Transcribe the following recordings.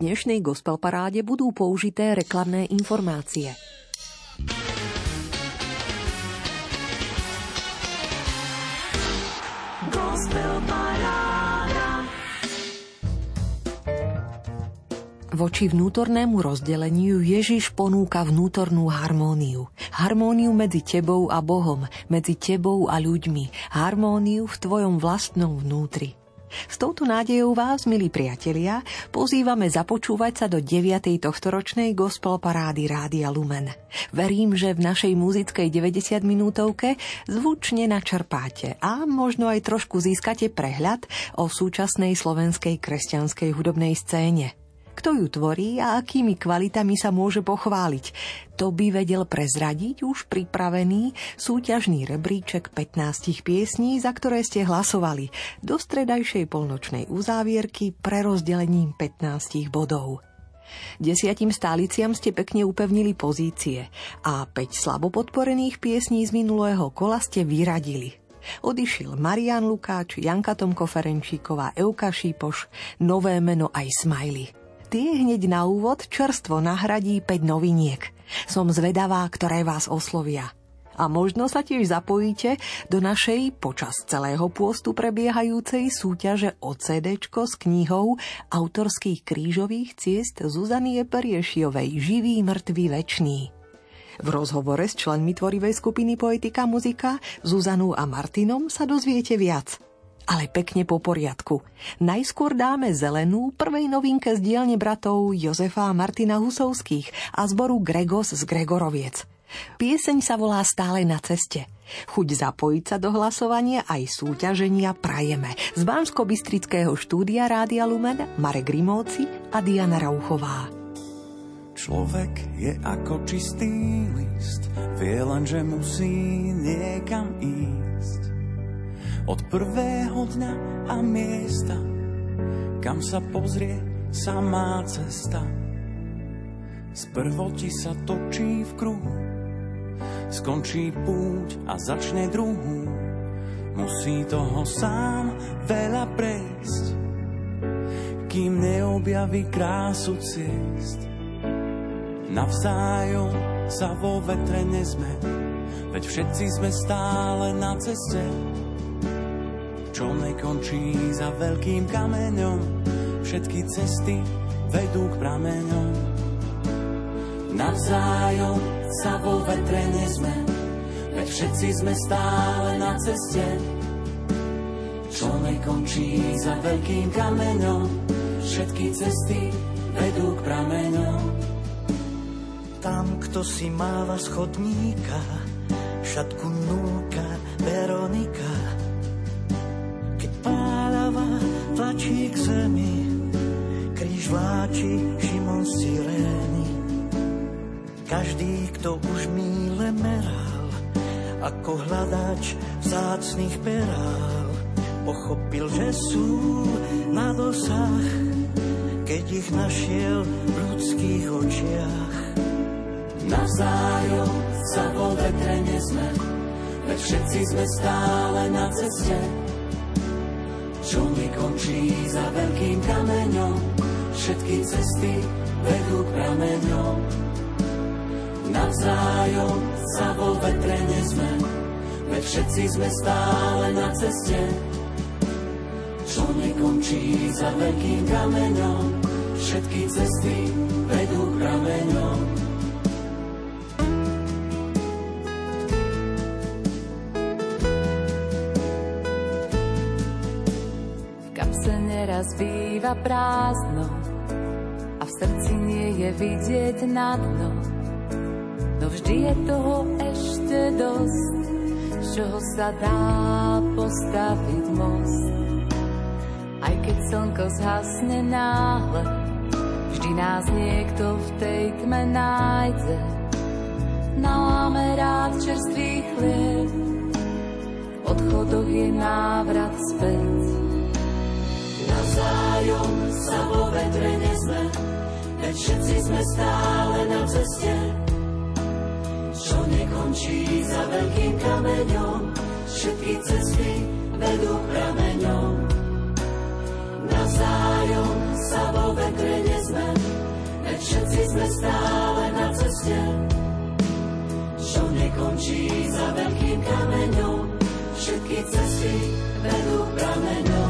dnešnej gospel paráde budú použité reklamné informácie. Voči vnútornému rozdeleniu Ježiš ponúka vnútornú harmóniu. Harmóniu medzi tebou a Bohom, medzi tebou a ľuďmi. Harmóniu v tvojom vlastnom vnútri. S touto nádejou vás, milí priatelia, pozývame započúvať sa do 9. tohtoročnej gospel parády Rádia Lumen. Verím, že v našej muzickej 90 minútovke zvučne načerpáte a možno aj trošku získate prehľad o súčasnej slovenskej kresťanskej hudobnej scéne kto ju tvorí a akými kvalitami sa môže pochváliť. To by vedel prezradiť už pripravený súťažný rebríček 15 piesní, za ktoré ste hlasovali do stredajšej polnočnej uzávierky prerozdelením 15 bodov. Desiatim stáliciam ste pekne upevnili pozície a 5 slabo podporených piesní z minulého kola ste vyradili. Odišiel Marian Lukáč, Janka Tomko Ferenčíková, Euka Šípoš, nové meno aj Smiley tie hneď na úvod čerstvo nahradí 5 noviniek. Som zvedavá, ktoré vás oslovia. A možno sa tiež zapojíte do našej počas celého pôstu prebiehajúcej súťaže o CD s knihou autorských krížových ciest Zuzany Eperiešiovej Živý, mŕtvý, večný. V rozhovore s členmi tvorivej skupiny Poetika muzika Zuzanu a Martinom sa dozviete viac – ale pekne po poriadku. Najskôr dáme zelenú prvej novinke z dielne bratov Jozefa a Martina Husovských a zboru Gregos z Gregoroviec. Pieseň sa volá Stále na ceste. Chuť zapojiť sa do hlasovania aj súťaženia prajeme. Z Bansko-Bystrického štúdia Rádia Lumen Marek Grimovci a Diana Rauchová. Človek je ako čistý list, vie len, že musí niekam ísť od prvého dňa a miesta, kam sa pozrie samá cesta. Sprvo ti sa točí v kruhu, skončí púť a začne druhú. Musí toho sám veľa prejsť, kým neobjaví krásu ciest. Navzájom sa vo vetre nezme, veď všetci sme stále na ceste čo nekončí za veľkým kameňom. Všetky cesty vedú k prameňom. Navzájom sa vo vetre nezme, veď všetci sme stále na ceste. Čo nekončí za veľkým kameňom, všetky cesty vedú k prameňom. Tam, kto si máva schodníka, šatku núka Veronika, tlačí k zemi, kríž vláči Šimon sirény. Každý, kto už míle meral, ako hľadač vzácných perál, pochopil, že sú na dosah, keď ich našiel v ľudských očiach. Navzájom sa vo vetre nezme, veď všetci sme stále na ceste, čo nekončí za veľkým kameňom. Všetky cesty vedú k prameňom. Navzájom sa vo vetre nezme, veď všetci sme stále na ceste. Čo nekončí za veľkým kameňom, všetky cesty vedú k prameňom. Býva prázdno a v srdci nie je vidieť na dno. No vždy je toho ešte dosť, z čoho sa dá postaviť most. Aj keď slnko zhasne náhle, vždy nás niekto v tej tme nájde. Naláme rád čerstvý chlieb, v je návrat späť navzájom sa vo vetre nezme, veď všetci sme stále na ceste, čo nekončí za veľkým kameňom, všetky cesty vedú prameňom. Navzájom sa vo vetre nezme, sme stále na ceste, čo nekončí za veľkým kameňom. Všetky cesty vedú prameňom.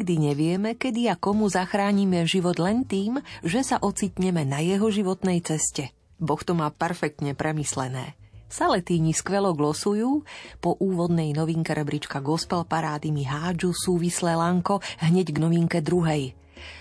Nikdy nevieme, kedy a komu zachránime život len tým, že sa ocitneme na jeho životnej ceste. Boh to má perfektne premyslené. Saletíni skvelo glosujú, po úvodnej novinke rebríčka gospel parády mi hádžu súvislé lanko hneď k novinke druhej –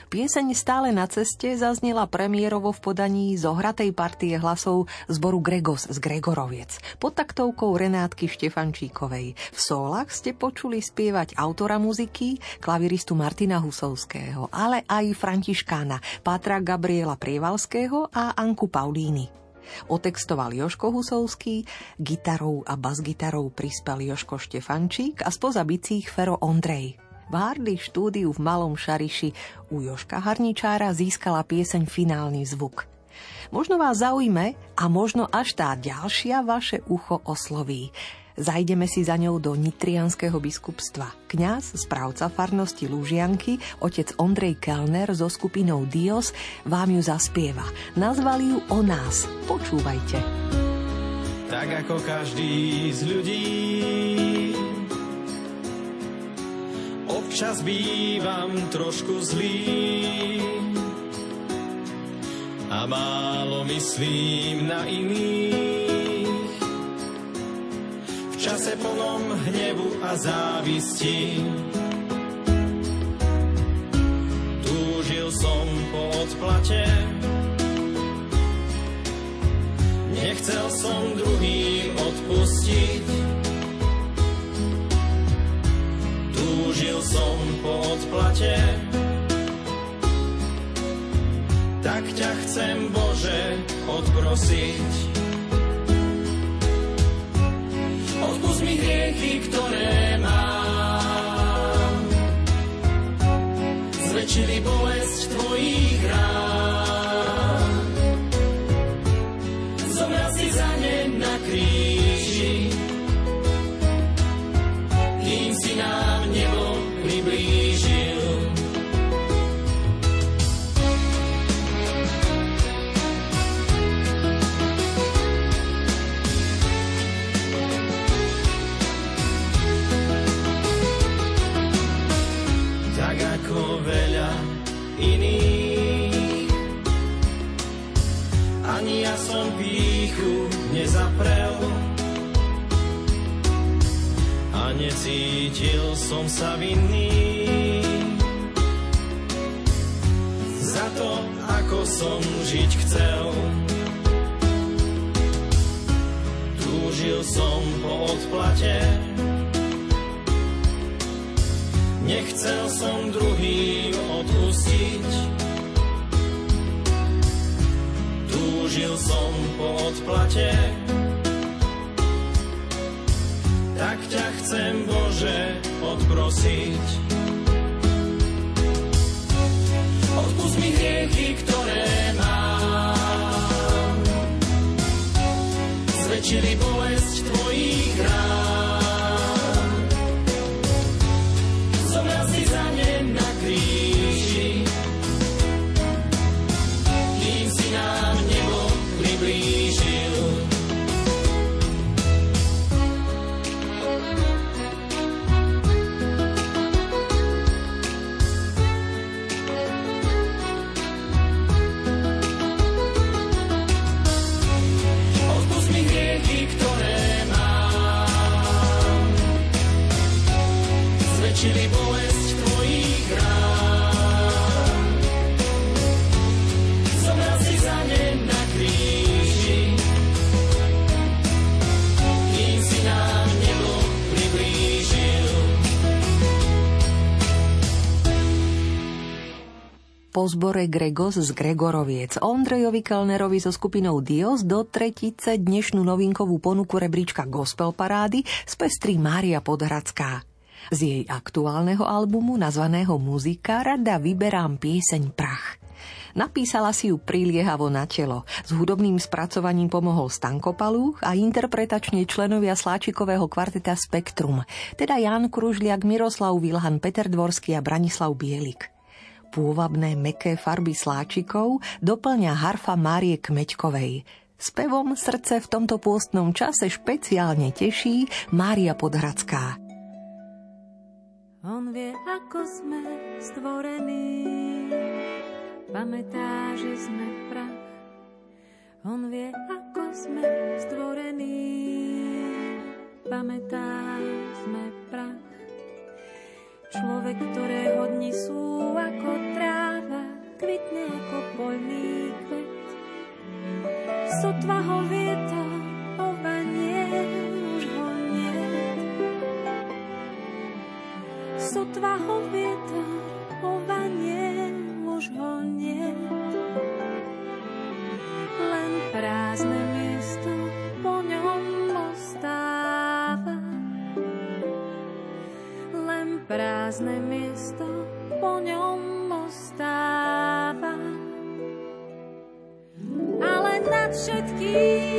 Pieseň stále na ceste zaznela premiérovo v podaní zohratej partie hlasov zboru Gregos z Gregoroviec pod taktovkou Renátky Štefančíkovej. V sólach ste počuli spievať autora muziky, klaviristu Martina Husovského, ale aj Františkána, Pátra Gabriela Prievalského a Anku Paulíny. Otextoval Joško Husovský, gitarou a basgitarou prispel Joško Štefančík a spoza bicích Fero Ondrej. V Hardy štúdiu v Malom Šariši u Joška Harničára získala pieseň Finálny zvuk. Možno vás zaujme a možno až tá ďalšia vaše ucho osloví. Zajdeme si za ňou do Nitrianského biskupstva. Kňaz, správca farnosti Lúžianky, otec Ondrej Kellner so skupinou Dios vám ju zaspieva. Nazvali ju O nás. Počúvajte. Tak ako každý z ľudí Občas bývam trošku zlý a málo myslím na iných. V čase plnom hnevu a závisti túžil som po odplate. Nechcel som druhým odpustiť túžil som po odplate. Tak ťa chcem, Bože, odprosiť. Odpust mi hriechy, ktoré mám. Zväčšili bolesť tvojich rán. Som sa vinný. Po zbore Gregos z Gregoroviec, Ondrejovi Kellnerovi so skupinou Dios do tretice dnešnú novinkovú ponuku rebríčka Gospel Parády spestrí Mária Podhradská. Z jej aktuálneho albumu nazvaného Muzika rada vyberám pieseň Prach. Napísala si ju priliehavo na telo. S hudobným spracovaním pomohol Stanko Palúch a interpretačne členovia sláčikového kvarteta Spektrum, teda Jan Kružliak, Miroslav Vilhan, Peter Dvorský a Branislav Bielik. Pôvabné meké farby sláčikov doplňa harfa Márie Kmeďkovej. Spevom srdce v tomto pôstnom čase špeciálne teší Mária Podhradská. On vie, ako sme stvorení, pamätá, že sme prach. On vie, ako sme stvorení, pamätá. Človek, ktorého dni sú ako tráva, kvitne ako poľný kvet. Sotva ho vietor, ovanie, už ho nie. Sotva ho vietor, ovanie, už ho nie. Len prázdne miesto prázdne miesto po ňom ostáva. Ale nad všetkým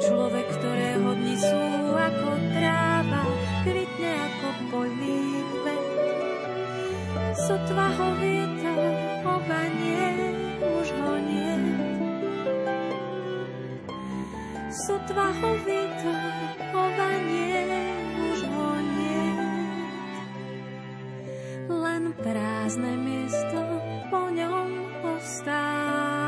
človek, ktorého dni sú ako tráva, kvitne ako kvet. Sotva ho vietor obanie, už ho nie. Sotva ho vietor obanie, už ho nie. Len prázdne miesto po ňom ostáva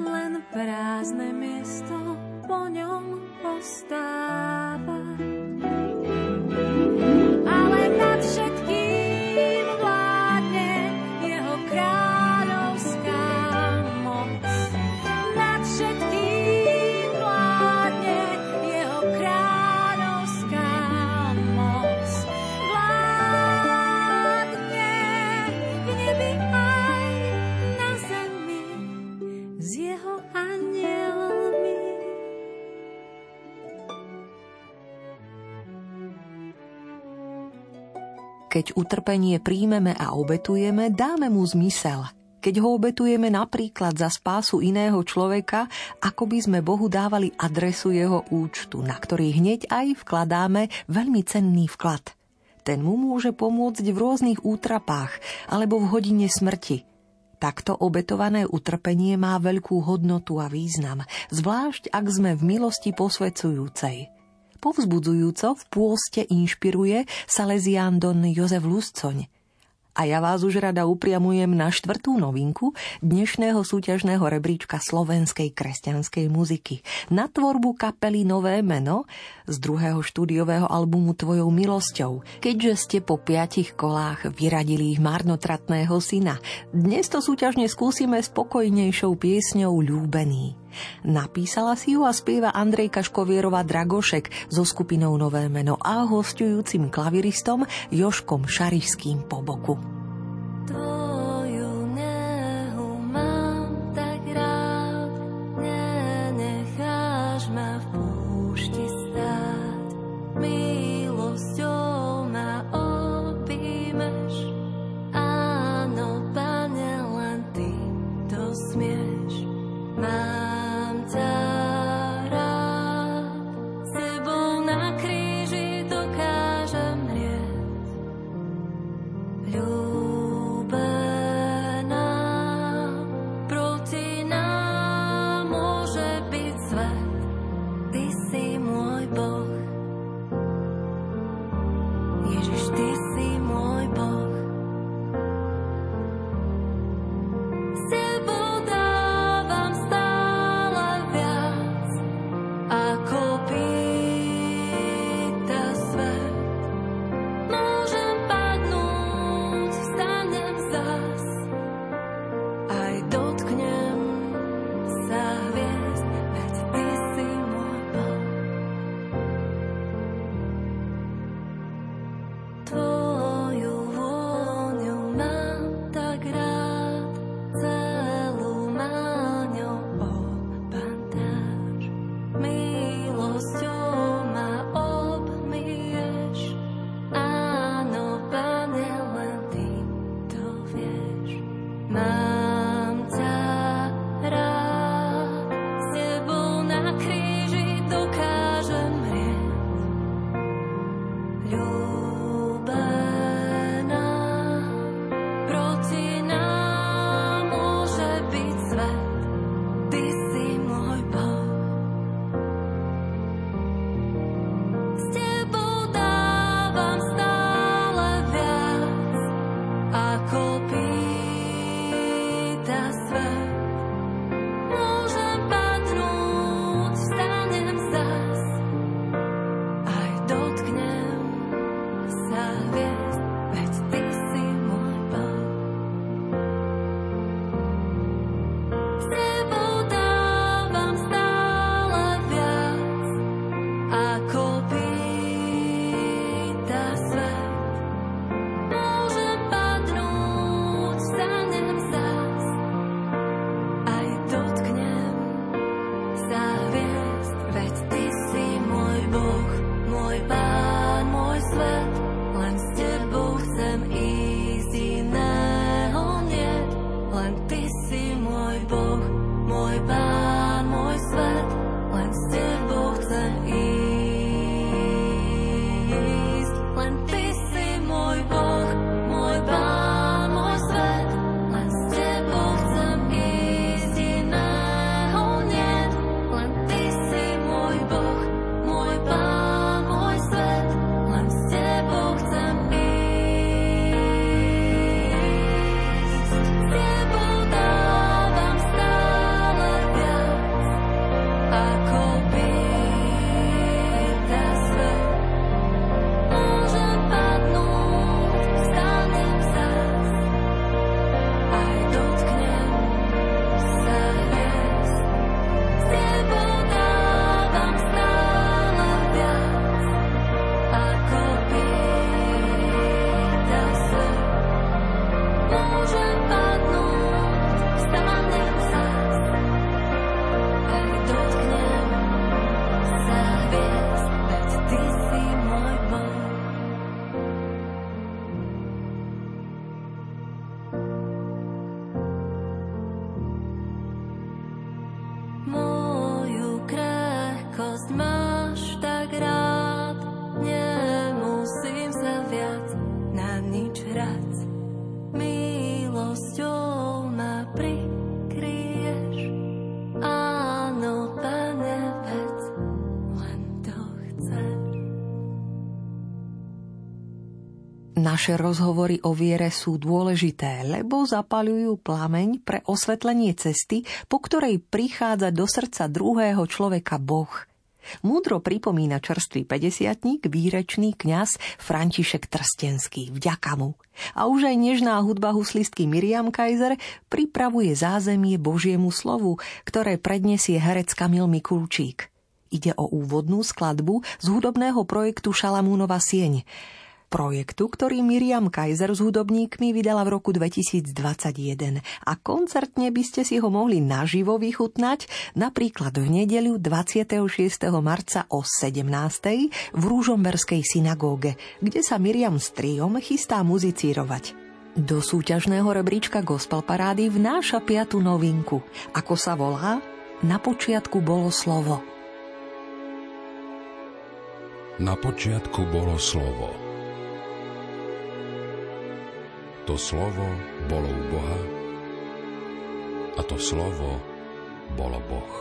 len prázdne miesto po ňom ostáva. Keď utrpenie príjmeme a obetujeme, dáme mu zmysel. Keď ho obetujeme napríklad za spásu iného človeka, ako by sme Bohu dávali adresu jeho účtu, na ktorý hneď aj vkladáme veľmi cenný vklad. Ten mu môže pomôcť v rôznych útrapách alebo v hodine smrti. Takto obetované utrpenie má veľkú hodnotu a význam, zvlášť ak sme v milosti posvedzujúcej povzbudzujúco v pôste inšpiruje Salesián Don Jozef Luscoň. A ja vás už rada upriamujem na štvrtú novinku dnešného súťažného rebríčka slovenskej kresťanskej muziky. Na tvorbu kapely Nové meno z druhého štúdiového albumu Tvojou milosťou, keďže ste po piatich kolách vyradili ich marnotratného syna. Dnes to súťažne skúsime spokojnejšou piesňou Ľúbený. Napísala si ju a spieva Andrejka Škovierova Dragošek so skupinou Nové meno a hostujúcim klaviristom Joškom Šarišským po boku. Tvoj Naše rozhovory o viere sú dôležité, lebo zapalujú plameň pre osvetlenie cesty, po ktorej prichádza do srdca druhého človeka Boh – Múdro pripomína čerstvý 50 výrečný kňaz František Trstenský. Vďaka mu. A už aj nežná hudba huslistky Miriam Kaiser pripravuje zázemie Božiemu slovu, ktoré predniesie herec Kamil Mikulčík. Ide o úvodnú skladbu z hudobného projektu Šalamúnova sieň projektu, ktorý Miriam Kaiser s hudobníkmi vydala v roku 2021 a koncertne by ste si ho mohli naživo vychutnať napríklad v nedeľu 26. marca o 17. v Rúžomberskej synagóge, kde sa Miriam s triom chystá muzicírovať. Do súťažného rebríčka Gospel Parády vnáša piatu novinku. Ako sa volá? Na počiatku bolo slovo. Na počiatku bolo slovo to slovo bolo u Boha a to slovo bolo Boh.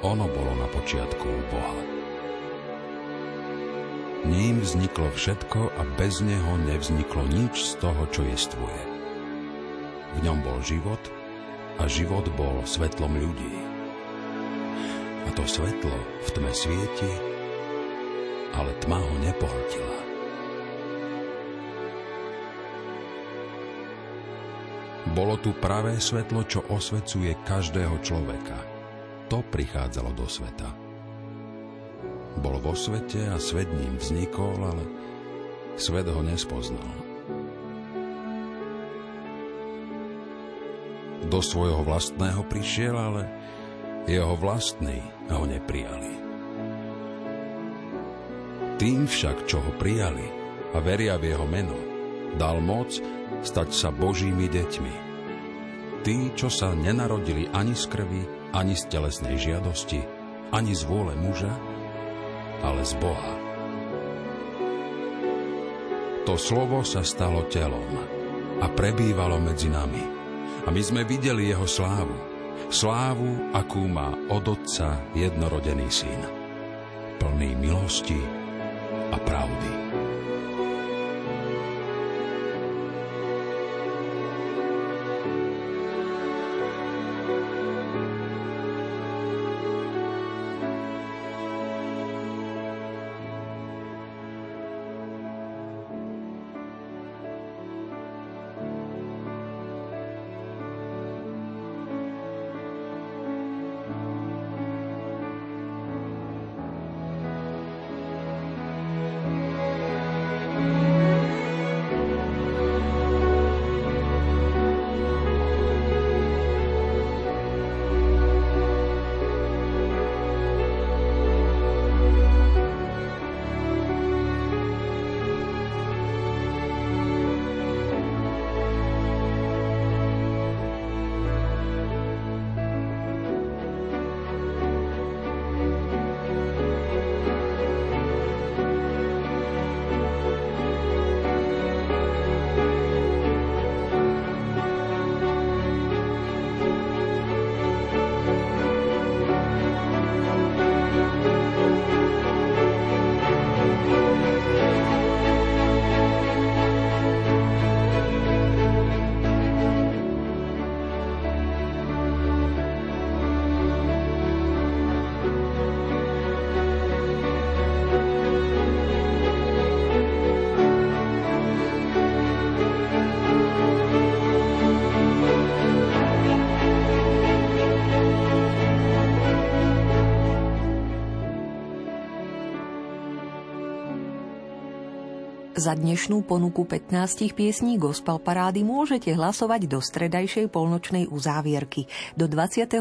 Ono bolo na počiatku u Boha. Ním vzniklo všetko a bez neho nevzniklo nič z toho, čo jestvuje. V ňom bol život a život bol svetlom ľudí. A to svetlo v tme svieti ale tma ho nepohltila. Bolo tu pravé svetlo, čo osvecuje každého človeka. To prichádzalo do sveta. Bol vo svete a svet ním vznikol, ale svet ho nespoznal. Do svojho vlastného prišiel, ale jeho vlastní ho neprijali. Tým však, čo ho prijali a veria v jeho meno, dal moc stať sa Božími deťmi. Tí, čo sa nenarodili ani z krvi, ani z telesnej žiadosti, ani z vôle muža, ale z Boha. To slovo sa stalo telom a prebývalo medzi nami. A my sme videli jeho slávu. Slávu, akú má od Otca jednorodený syn. Plný milosti a pravdy. Za dnešnú ponuku 15 piesní gospel parády môžete hlasovať do stredajšej polnočnej uzávierky do 22.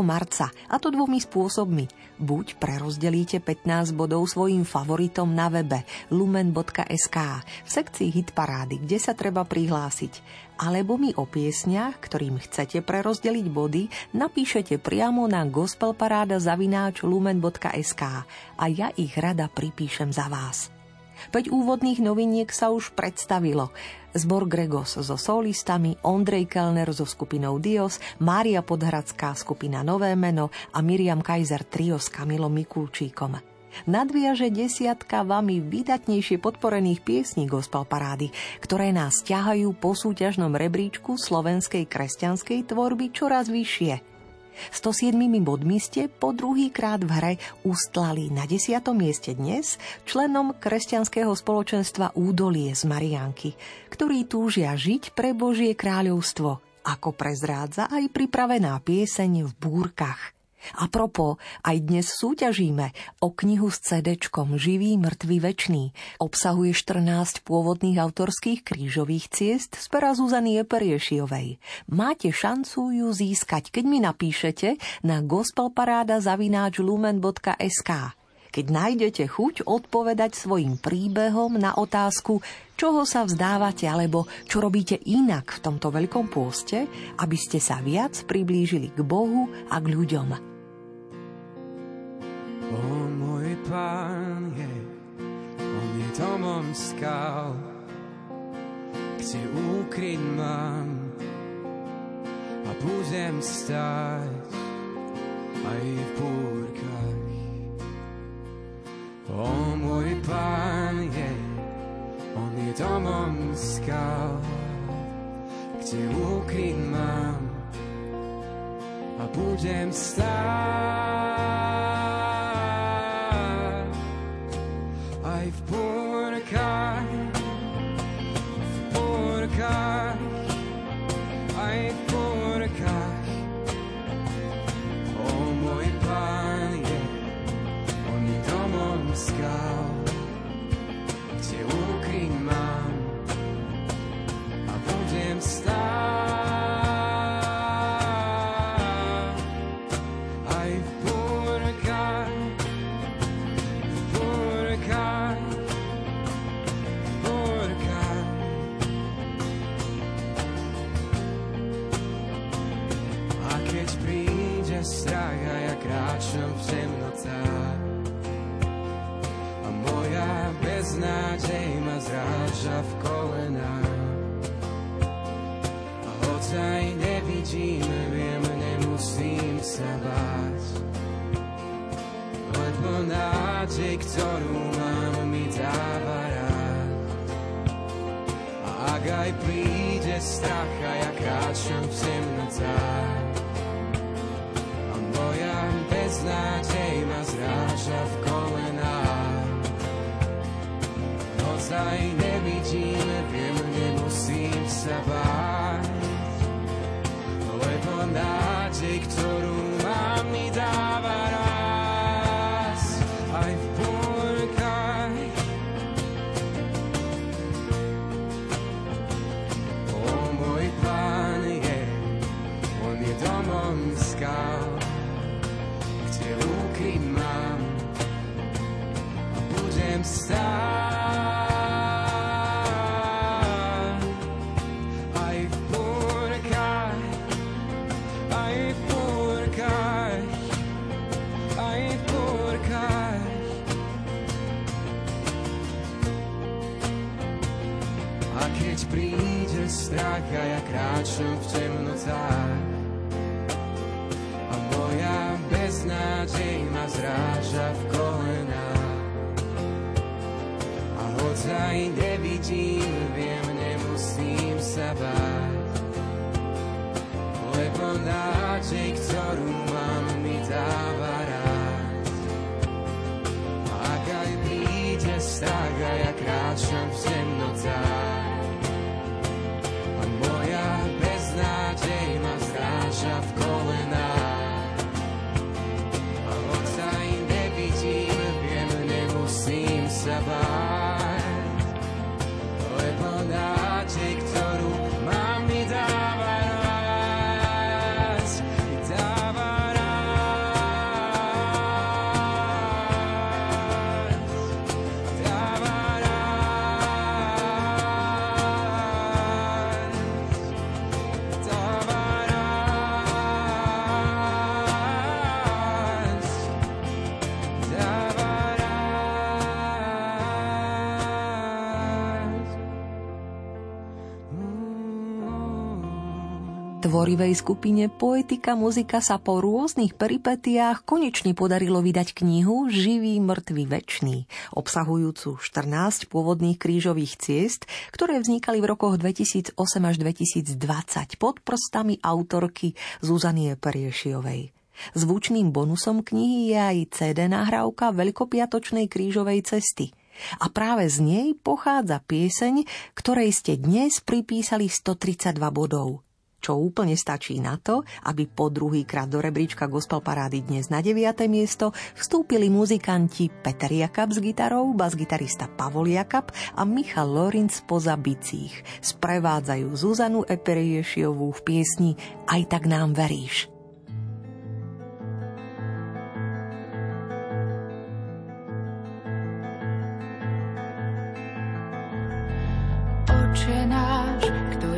marca, a to dvomi spôsobmi. Buď prerozdelíte 15 bodov svojim favoritom na webe lumen.sk v sekcii hit parády, kde sa treba prihlásiť, alebo mi o piesniach, ktorým chcete prerozdeliť body, napíšete priamo na gospelparáda.lumen.sk a ja ich rada pripíšem za vás. 5 úvodných noviniek sa už predstavilo. Zbor Gregos so solistami, Ondrej Kellner so skupinou Dios, Mária Podhradská skupina Nové meno a Miriam Kaiser trio s Kamilom Mikulčíkom. nadviaže desiatka vami vydatnejšie podporených piesní gospel parády, ktoré nás ťahajú po súťažnom rebríčku slovenskej kresťanskej tvorby čoraz vyššie. 107 bodmi ste po druhý krát v hre ustlali na 10. mieste dnes členom kresťanského spoločenstva Údolie z Marianky, ktorí túžia žiť pre Božie kráľovstvo, ako prezrádza aj pripravená pieseň v búrkach. A propo, aj dnes súťažíme o knihu s cd Živý, mŕtvý, večný. Obsahuje 14 pôvodných autorských krížových ciest z pera Zuzany Eperiešiovej. Máte šancu ju získať, keď mi napíšete na gospelparáda.lumen.sk keď nájdete chuť odpovedať svojim príbehom na otázku, čoho sa vzdávate alebo čo robíte inak v tomto veľkom pôste, aby ste sa viac priblížili k Bohu a k ľuďom. Pán je, on je domom skal, kde ukryť mám a budem stať aj v búrkach. O môj pán je, on je domom skal, kde ukryť mám a budem stáť strach, a ja kráčam v temnotách. A moja beznádej ma zráža v kolenách. A hoď aj nevidím, viem, nemusím sa báť. Lebo nádej, ktorú mám, mi dáva rád. A ak aj príde strach, a ja kráčam v temnotách. Tvorivej skupine Poetika muzika sa po rôznych peripetiách konečne podarilo vydať knihu Živý, mŕtvy, večný, obsahujúcu 14 pôvodných krížových ciest, ktoré vznikali v rokoch 2008 až 2020 pod prstami autorky Zuzanie Periešiovej. Zvučným bonusom knihy je aj CD nahrávka Veľkopiatočnej krížovej cesty – a práve z nej pochádza pieseň, ktorej ste dnes pripísali 132 bodov čo úplne stačí na to, aby po druhý krát do rebríčka gospel parády dnes na 9. miesto vstúpili muzikanti Peter Jakab s gitarou, basgitarista Pavol Jakab a Michal Lorinc poza bicích. Sprevádzajú Zuzanu Eperiešiovú v piesni Aj tak nám veríš.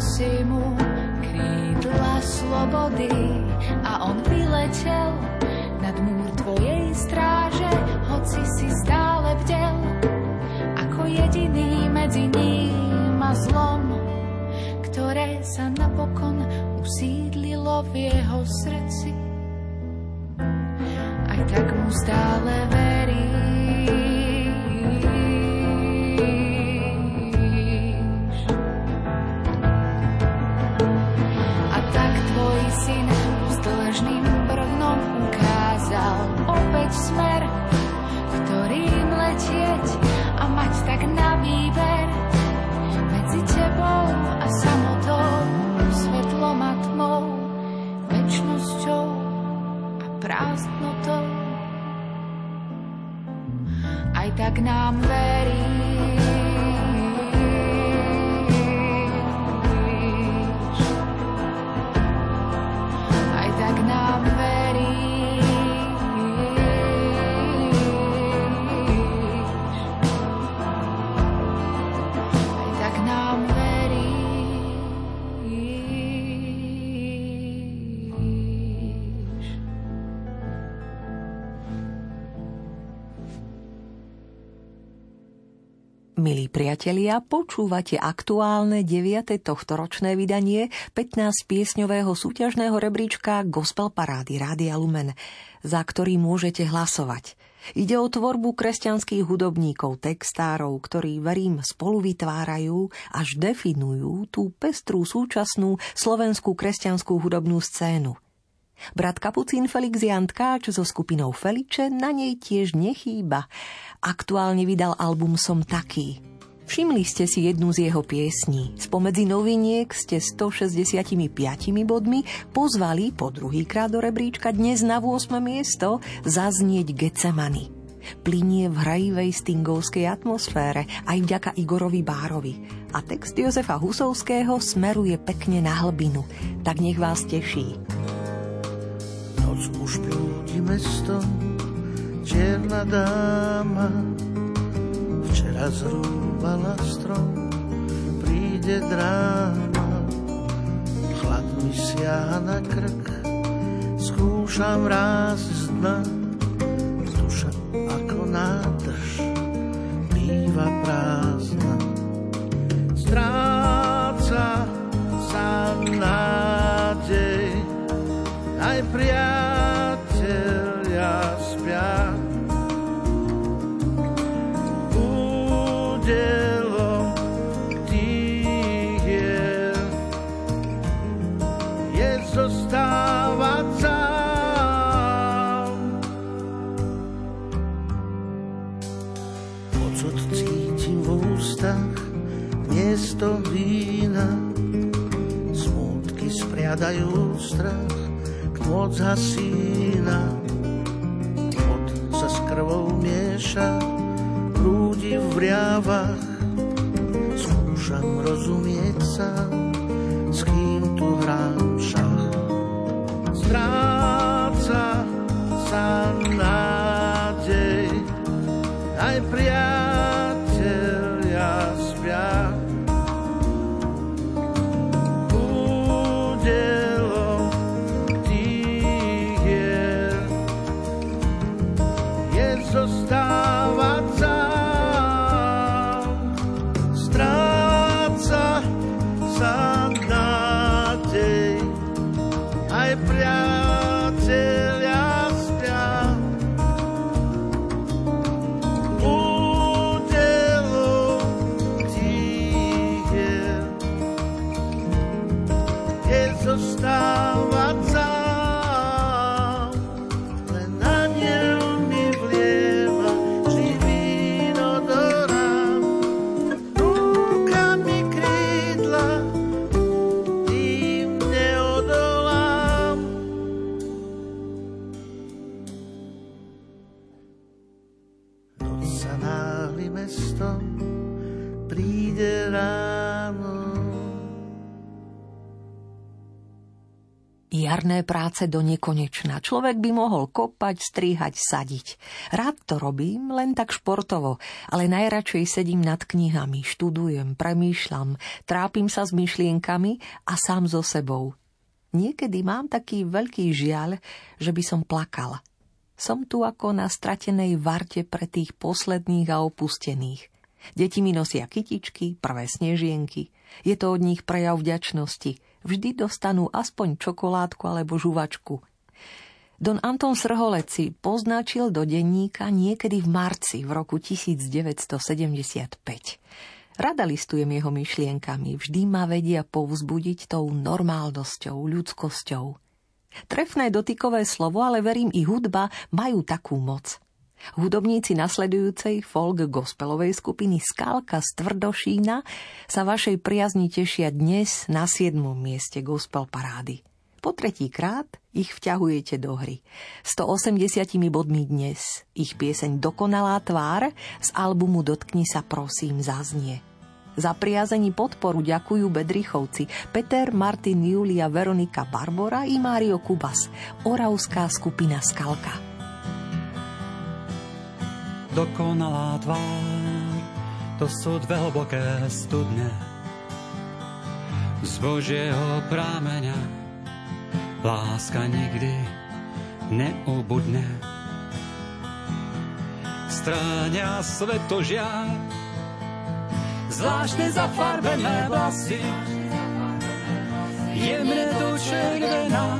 Si mu krídla slobody a on vyletel nad múr tvojej stráže, hoci si stále vdel, ako jediný medzi ním a zlom, ktoré sa napokon usídlilo v jeho srdci. Aj tak mu stále verí. Nám Milí priatelia, počúvate aktuálne 9. tohtoročné vydanie 15 piesňového súťažného rebríčka Gospel Parády Rádia Lumen, za ktorý môžete hlasovať. Ide o tvorbu kresťanských hudobníkov, textárov, ktorí, verím, spolu vytvárajú až definujú tú pestrú súčasnú slovenskú kresťanskú hudobnú scénu – Brat Kapucín Felix Jan Tkáč so skupinou Feliče na nej tiež nechýba. Aktuálne vydal album Som taký. Všimli ste si jednu z jeho piesní. Spomedzi noviniek ste 165 bodmi pozvali po druhýkrát do rebríčka dnes na 8. miesto zaznieť Getsemany. Plinie v hrajivej stingovskej atmosfére aj vďaka Igorovi Bárovi. A text Jozefa Husovského smeruje pekne na hlbinu. Tak nech vás teší. Noc už blúdi mesto, čierna dáma, včera zrúbala strom, príde dráma, chlad mi siaha na krk, skúšam raz z dna, duša ako nádrž, býva prázdna. Stráca sa nádej, strach moc hasína, Jarné práce do nekonečna. Človek by mohol kopať, strihať, sadiť. Rád to robím, len tak športovo, ale najradšej sedím nad knihami, študujem, premýšľam, trápim sa s myšlienkami a sám so sebou. Niekedy mám taký veľký žiaľ, že by som plakala. Som tu ako na stratenej varte pre tých posledných a opustených. Deti mi nosia kytičky, prvé snežienky. Je to od nich prejav vďačnosti – vždy dostanú aspoň čokoládku alebo žuvačku. Don Anton Srholeci poznačil do denníka niekedy v marci v roku 1975. Rada listujem jeho myšlienkami, vždy ma vedia povzbudiť tou normálnosťou, ľudskosťou. Trefné dotykové slovo, ale verím i hudba, majú takú moc – Hudobníci nasledujúcej folk gospelovej skupiny Skalka z Tvrdošína sa vašej priazni tešia dnes na 7. mieste gospel parády. Po tretíkrát ich vťahujete do hry. 180 bodmi dnes ich pieseň Dokonalá tvár z albumu Dotkni sa prosím zaznie. Za priazení podporu ďakujú Bedrichovci, Peter, Martin, Julia, Veronika Barbora i Mário Kubas, oravská skupina Skalka dokonalá tvár, to sú dve hlboké studne. Z Božieho prámeňa láska nikdy neubudne. Stráňa svetožiar, zvláštne zafarbené vlasy, jemne do červená,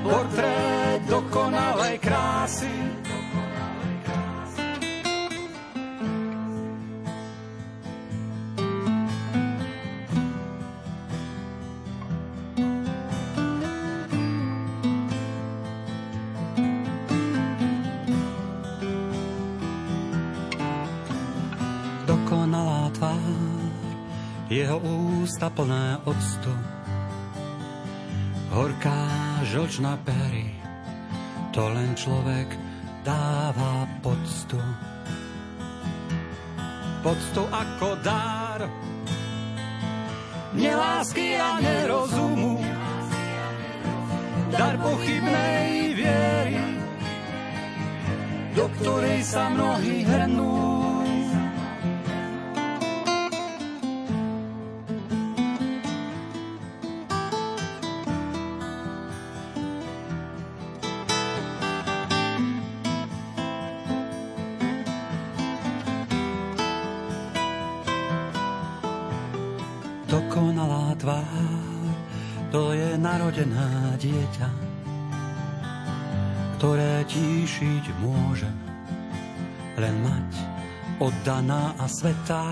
portrét dokonalej krásy. Jeho ústa plné octu. Horká žlčná pery, to len človek dáva poctu. Poctu ako dár, nelásky a nerozumu, dar pochybnej viery, do ktorej sa mnohí hrnú. Narodená dieťa, ktoré tíšiť môže len mať oddaná a svetá.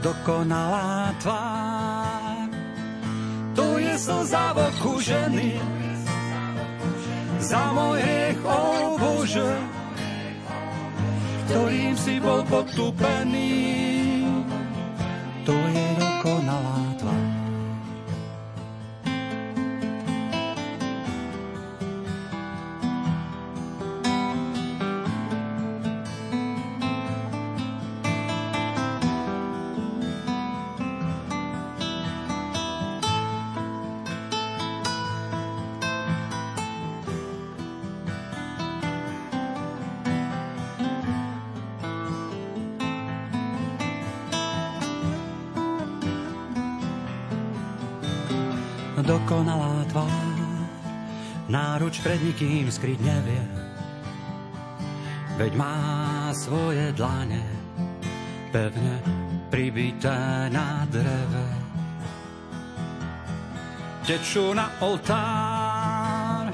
Dokonalá tvár, to je slza v oku ženy, za môj hriech, o Bože, ktorým si bol potupený. Dokonalá tvár, náruč pred nikým skryť nevie. Veď má svoje dlane pevne pribité na dreve. Tečú na oltár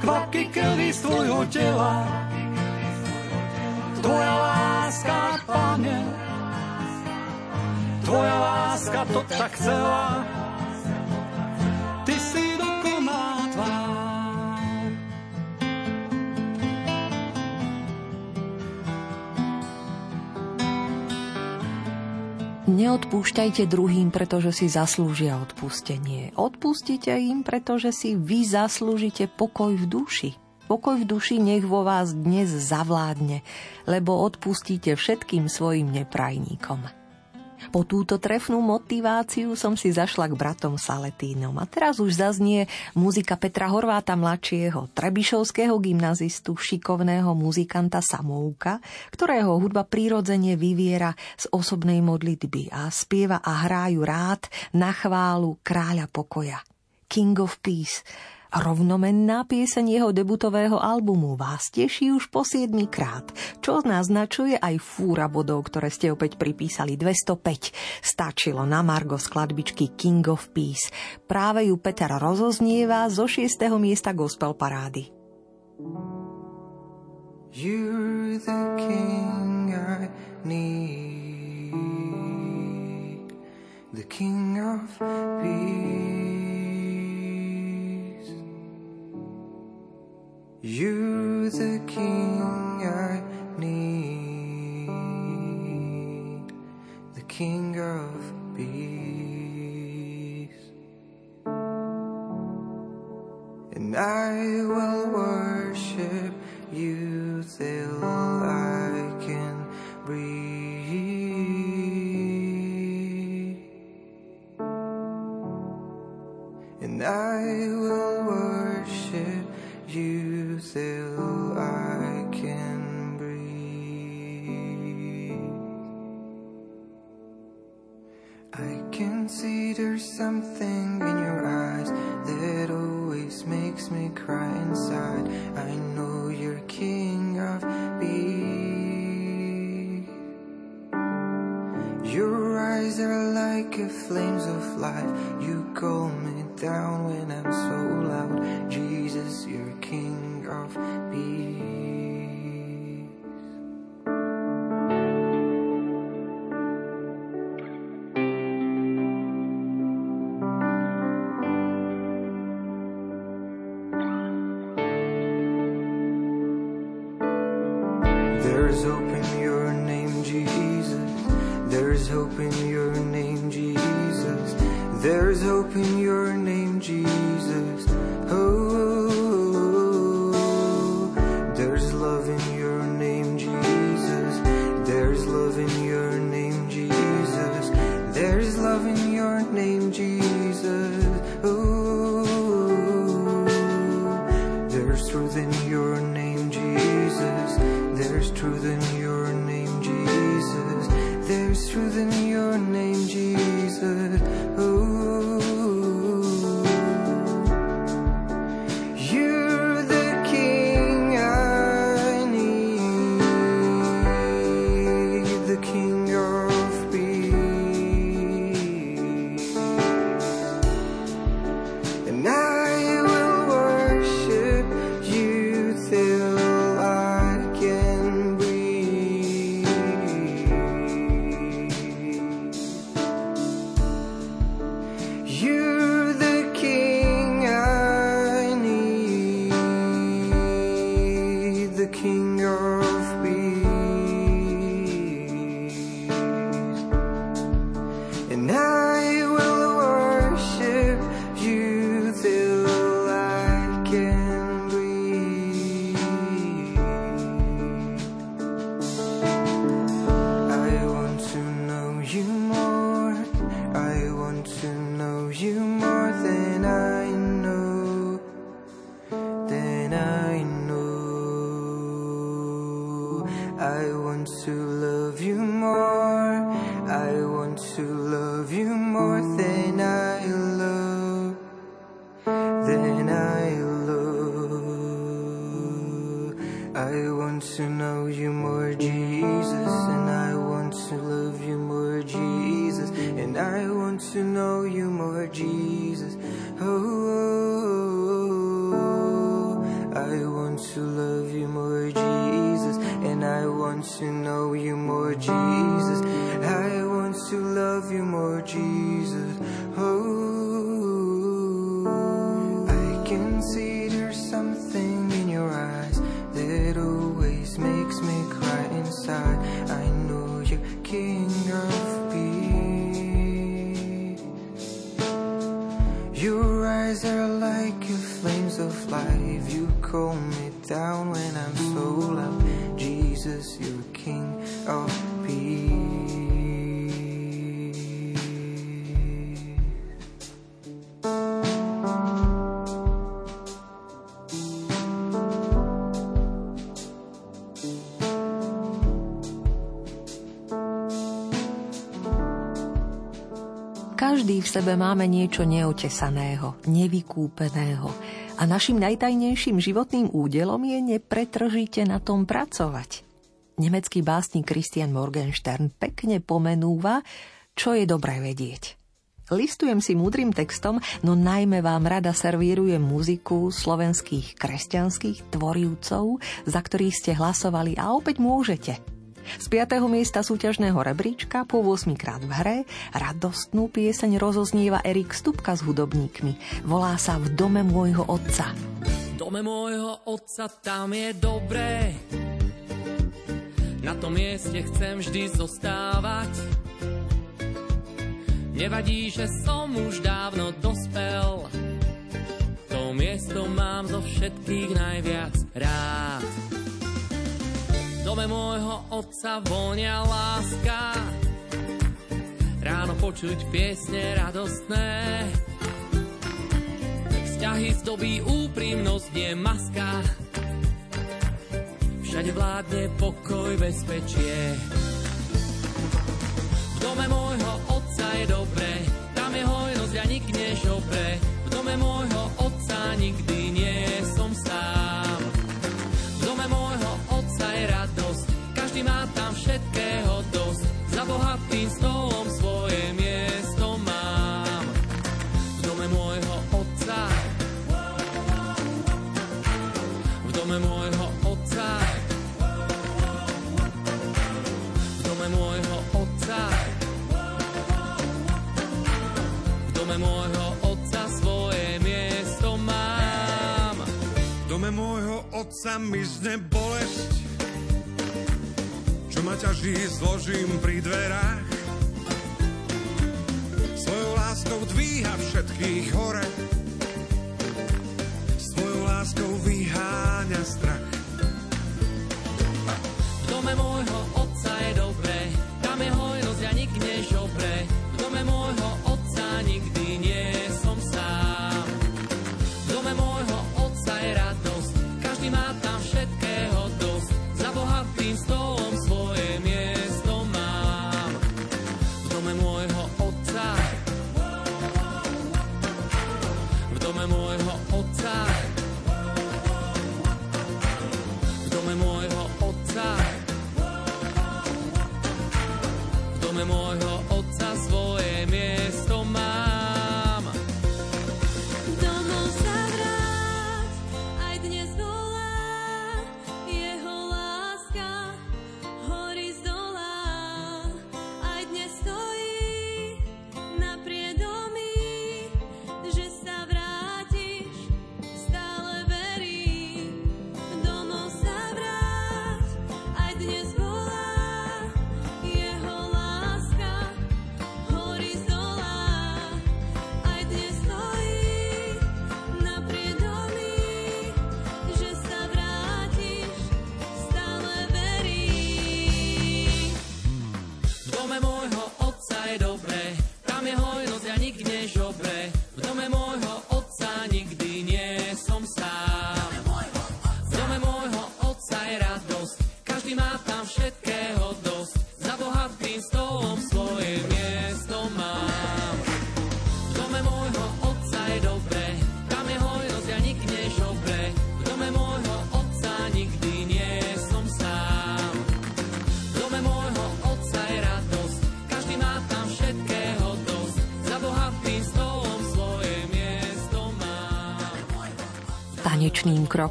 kvapky krvi z tvojho tela. Tvoja láska, pane, tvoja láska to tak chcela. Neodpúšťajte druhým, pretože si zaslúžia odpustenie. Odpustite im, pretože si vy zaslúžite pokoj v duši. Pokoj v duši nech vo vás dnes zavládne, lebo odpustíte všetkým svojim neprajníkom. Po túto trefnú motiváciu som si zašla k bratom Saletínom a teraz už zaznie muzika Petra Horváta mladšieho, trebišovského gymnazistu, šikovného muzikanta Samouka, ktorého hudba prírodzene vyviera z osobnej modlitby a spieva a hrajú rád na chválu kráľa pokoja. King of Peace, Rovnomenná pieseň jeho debutového albumu vás teší už po 7 krát, čo naznačuje aj fúra bodov, ktoré ste opäť pripísali 205. Stačilo na Margo skladbičky King of Peace. Práve ju Peter rozoznieva zo 6. miesta gospel parády. You're the king I need, the king of peace. You're the king I need, the king of peace. And I will worship you till I can breathe. And I will you till I can breathe. I can see there's something in your eyes that always makes me cry inside. I know you're king of peace. Your eyes are like flames of life. You calm me down when I'm so loud. Jesus, you're king of peace. Jesus. Oh, I can see there's something in your eyes that always makes me cry inside. I know you're king of peace. Your eyes are like your flames of life. You calm me down when I'm so low. Jesus, you're king of sebe máme niečo neotesaného, nevykúpeného a našim najtajnejším životným údelom je nepretržite na tom pracovať. Nemecký básnik Christian Morgenstern pekne pomenúva, čo je dobré vedieť. Listujem si múdrym textom, no najmä vám rada servírujem muziku slovenských kresťanských tvorivcov, za ktorých ste hlasovali a opäť môžete – z 5. miesta súťažného rebríčka po 8 krát v hre radostnú pieseň rozoznieva Erik Stupka s hudobníkmi. Volá sa V dome môjho otca. V dome môjho otca tam je dobré, na tom mieste chcem vždy zostávať. Nevadí, že som už dávno dospel, to miesto mám zo všetkých najviac rád dome môjho otca vonia láska. Ráno počuť piesne radostné. Vzťahy zdobí úprimnosť, nie maska. Všade vládne pokoj, bezpečie. V dome môjho otca je dobre, tam je hojnosť a nik nežobre. V dome môjho otca nikdy za bohatým stolom svoje miesto mám. V dome môjho otca, v dome môjho otca, v dome môjho otca, v dome môjho otca svoje miesto mám. V dome môjho otca mi zne bolesť, čo ma ťaží, zložím pri dverách. Svojou láskou dvíha všetkých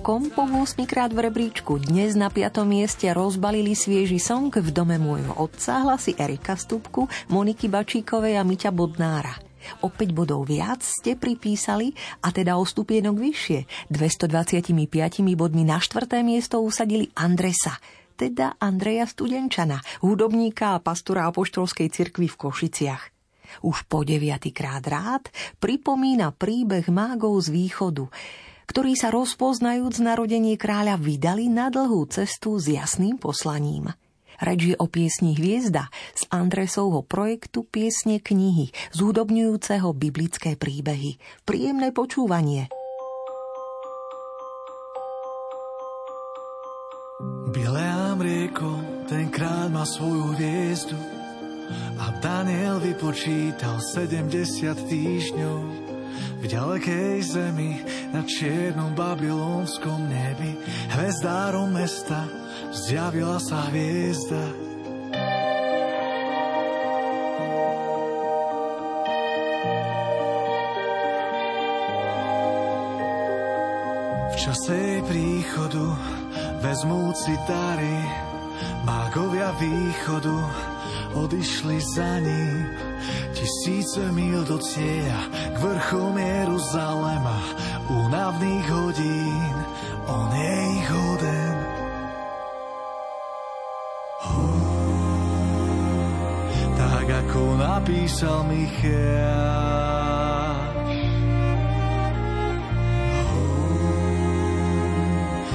Krokom po 8 krát v rebríčku dnes na 5. mieste rozbalili svieži song v dome môjho otca hlasy Erika Stupku, Moniky Bačíkovej a Miťa Bodnára. O 5 bodov viac ste pripísali a teda o stupienok vyššie. 225 bodmi na štvrté miesto usadili Andresa, teda Andreja Studenčana, hudobníka a pastora apoštolskej cirkvi v Košiciach. Už po deviatý krát rád pripomína príbeh mágov z východu. Ktorí sa rozpoznajúc narodenie kráľa vydali na dlhú cestu s jasným poslaním. Reč je o piesni Hviezda z Andresovho projektu Piesne knihy, zúdobňujúceho biblické príbehy. Príjemné počúvanie. Bileám rieko, ten kráľ má svoju hviezdu a Daniel vypočítal 70 týždňov v ďalekej zemi na čiernom babylonskom nebi hvezdárom mesta zjavila sa hviezda. Čase jej príchodu vezmúci dary mágovia východu odišli za ním. Tisíce mil do cieľa k vrchom Jeruzalema, únavných hodín, on je ich hoden. Tak ako napísal Michiaš.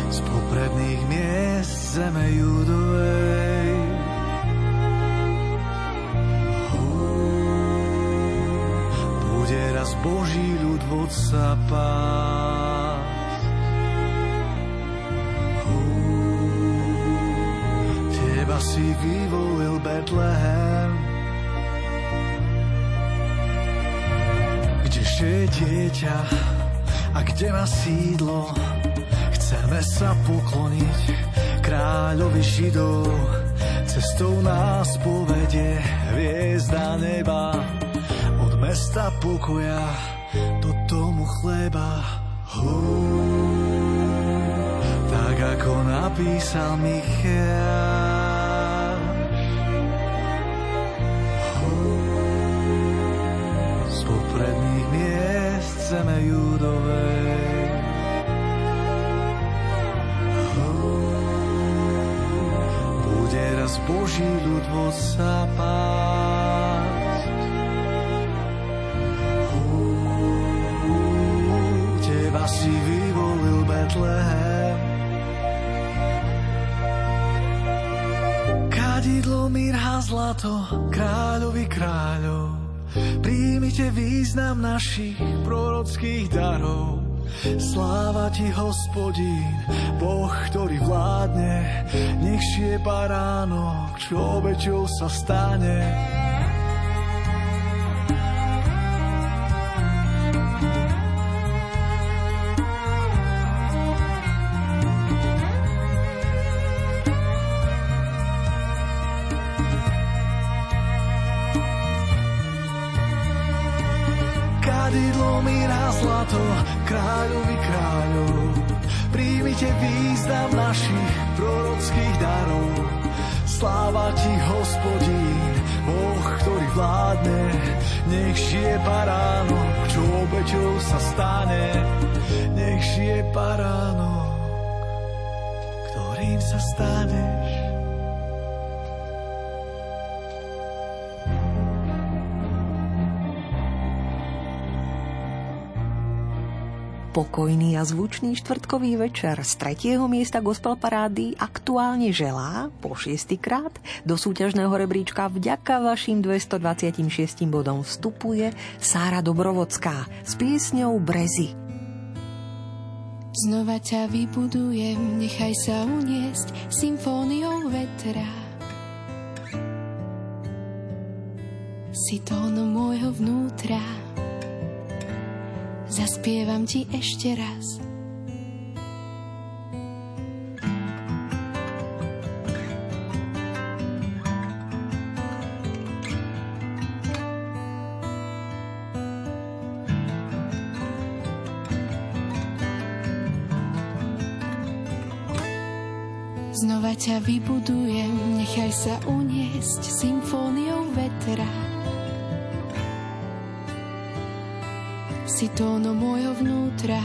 Z popredných miest zeme judovej Boží ľud vodca pás. Teba si vyvolil Betlehem, kdeže je dieťa a kde má sídlo. Chceme sa pokloniť kráľovi Židov, cestou nás povedie hviezda neba mesta pokoja do tomu chleba. Hú, tak ako napísal Michal. Z popredných miest zeme judovej. Bude raz Boží ľud vodca pás. Zlato, kráľovi kráľov, príjmite význam našich prorockých darov. Sláva ti, hospodín, Boh, ktorý vládne, nech je baránok, čo obeťou sa stane. Zlato kráľovi kráľov. Príjmite význam našich prorockých darov. Sláva ti, hospodín, Boh, ktorý vládne. Nech žije baránok, čo obeťou sa stane. Nech žije baránok, ktorým sa staneš. Pokojný a zvučný štvrtkový večer z tretieho miesta gospel parády aktuálne želá po šiestýkrát do súťažného rebríčka vďaka vašim 226 bodom vstupuje Sára Dobrovocká s piesňou Brezy. Znova ťa vybudujem, nechaj sa uniesť symfóniou vetra. Si tónom môjho vnútra, zaspievam ti ešte raz. Znova ťa vybudujem, nechaj sa uniesť symfóniou vetra. Si tóno môjho vnútra.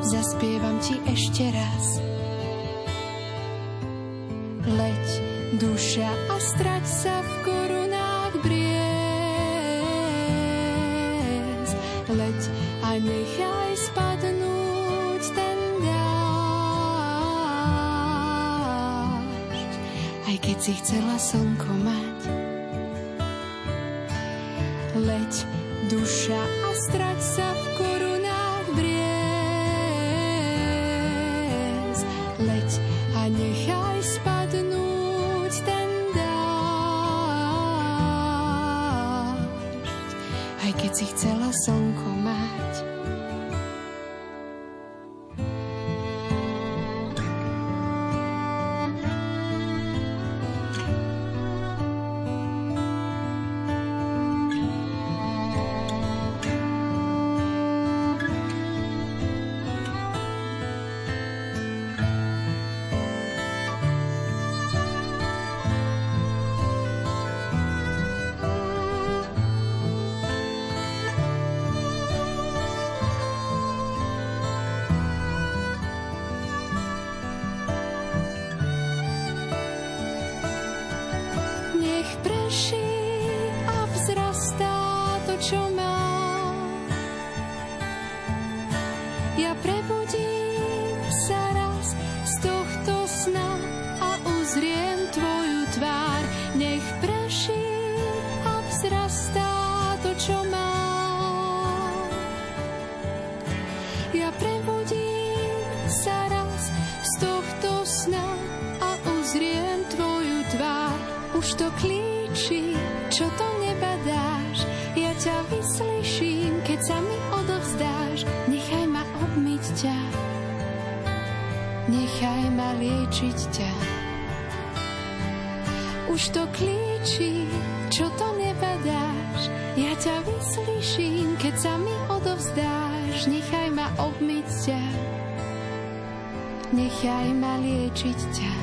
Zaspievam ti ešte raz. Leď, duša a strať sa v korunách briez. Leď a nechaj spadnúť ten dážď. Aj keď si chcela slnko mať, Už to klíči, čo to nebadáš. Ja ťa vyslyším, keď sa mi odovzdáš. Nechaj ma obmyť ťa, nechaj ma liečiť ťa.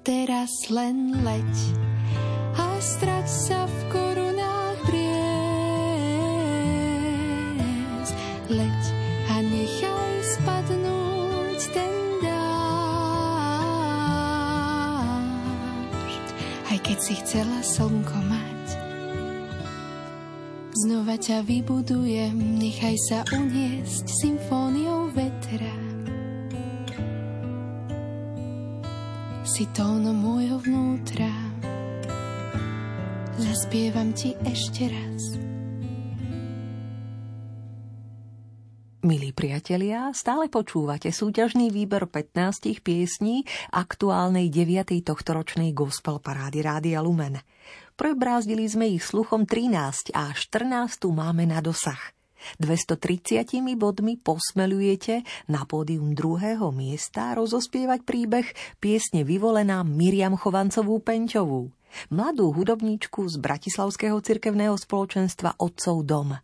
Teraz len leď si chcela slnko mať, znova ťa vybudujem, nechaj sa uniesť symfóniou priatelia, stále počúvate súťažný výber 15 piesní aktuálnej 9. tohtoročnej gospel parády Rádia Lumen. Prebrázdili sme ich sluchom 13 a 14 máme na dosah. 230 bodmi posmelujete na pódium druhého miesta rozospievať príbeh piesne vyvolená Miriam Chovancovú Penťovú, mladú hudobníčku z Bratislavského cirkevného spoločenstva Otcov dom.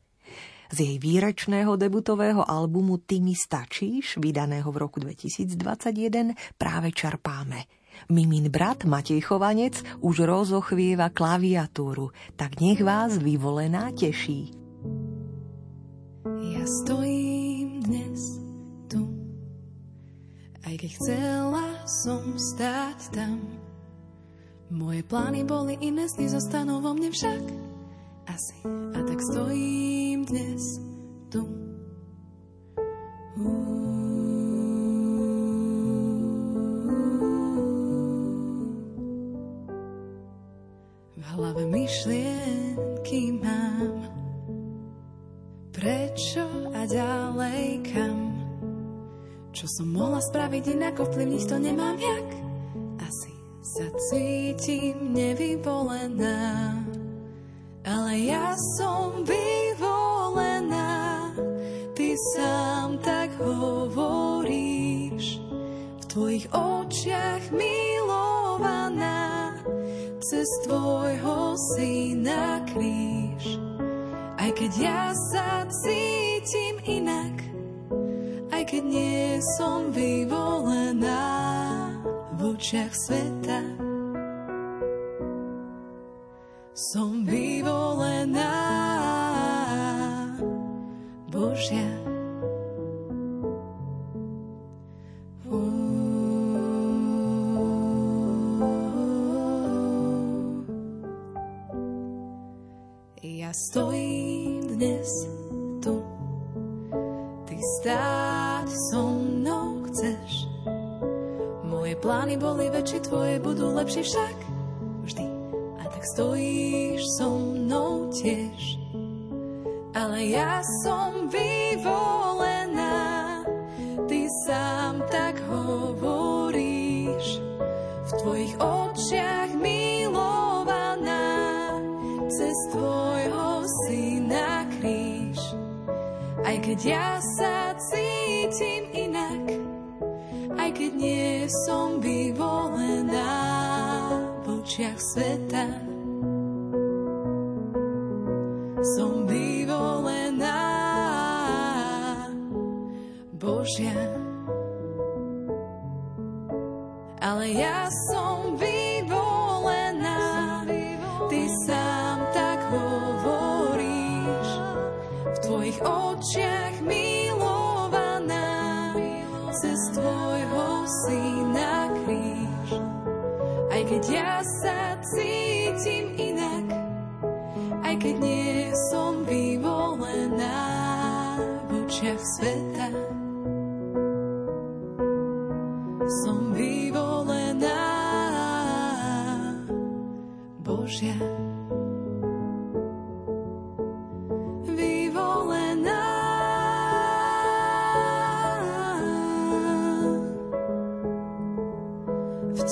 Z jej výrečného debutového albumu Ty mi stačíš, vydaného v roku 2021, práve čarpáme. Mimin brat Matej Chovanec už rozochvieva klaviatúru, tak nech vás vyvolená teší. Ja stojím dnes tu, aj keď chcela som stáť tam. Moje plány boli iné, sny zostanú vo mne však asi. A tak stojím dnes tu. V hlave myšlienky mám Prečo a ďalej kam? Čo som mohla spraviť inak, ovplyvniť to nemám jak? Tvojho syna kríž. Aj keď ja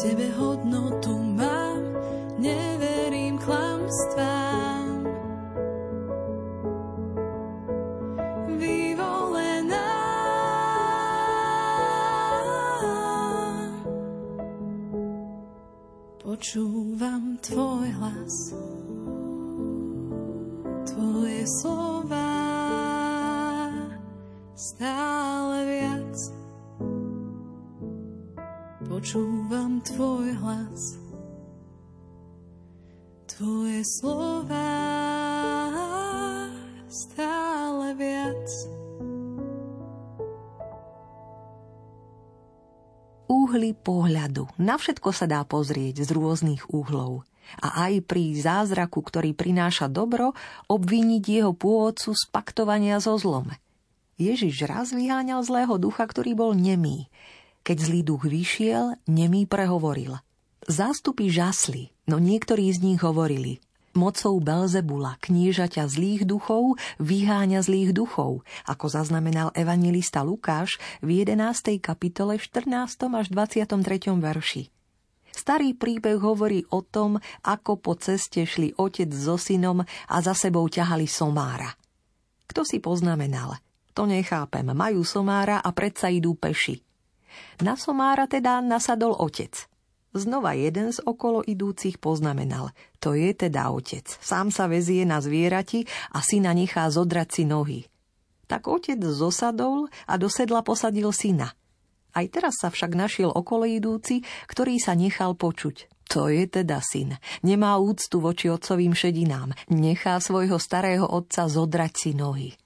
tebe hodnotu mám, neverím klamstvám. Vyvolená Počúvam tvoj hlas, tvoje slova stále Počúvam tvoj hlas, tvoje slova stále viac. Úhly pohľadu. Na všetko sa dá pozrieť z rôznych úhlov. A aj pri zázraku, ktorý prináša dobro, obviniť jeho pôvodcu z paktovania so zlom. Ježiš raz vyháňal zlého ducha, ktorý bol nemý. Keď zlý duch vyšiel, nemý prehovoril. Zástupy žasli, no niektorí z nich hovorili mocou Belzebula, kniežaťa zlých duchov, vyháňa zlých duchov, ako zaznamenal evangelista Lukáš v 11. kapitole 14. až 23. verši. Starý príbeh hovorí o tom, ako po ceste šli otec so synom a za sebou ťahali somára. Kto si poznamenal? To nechápem. Majú somára a predsa idú peši. Na somára teda nasadol otec – Znova jeden z okolo idúcich poznamenal. To je teda otec. Sám sa vezie na zvierati a syna nechá zodrať si nohy. Tak otec zosadol a do sedla posadil syna. Aj teraz sa však našiel okolo idúci, ktorý sa nechal počuť. To je teda syn. Nemá úctu voči otcovým šedinám. Nechá svojho starého otca zodrať si nohy.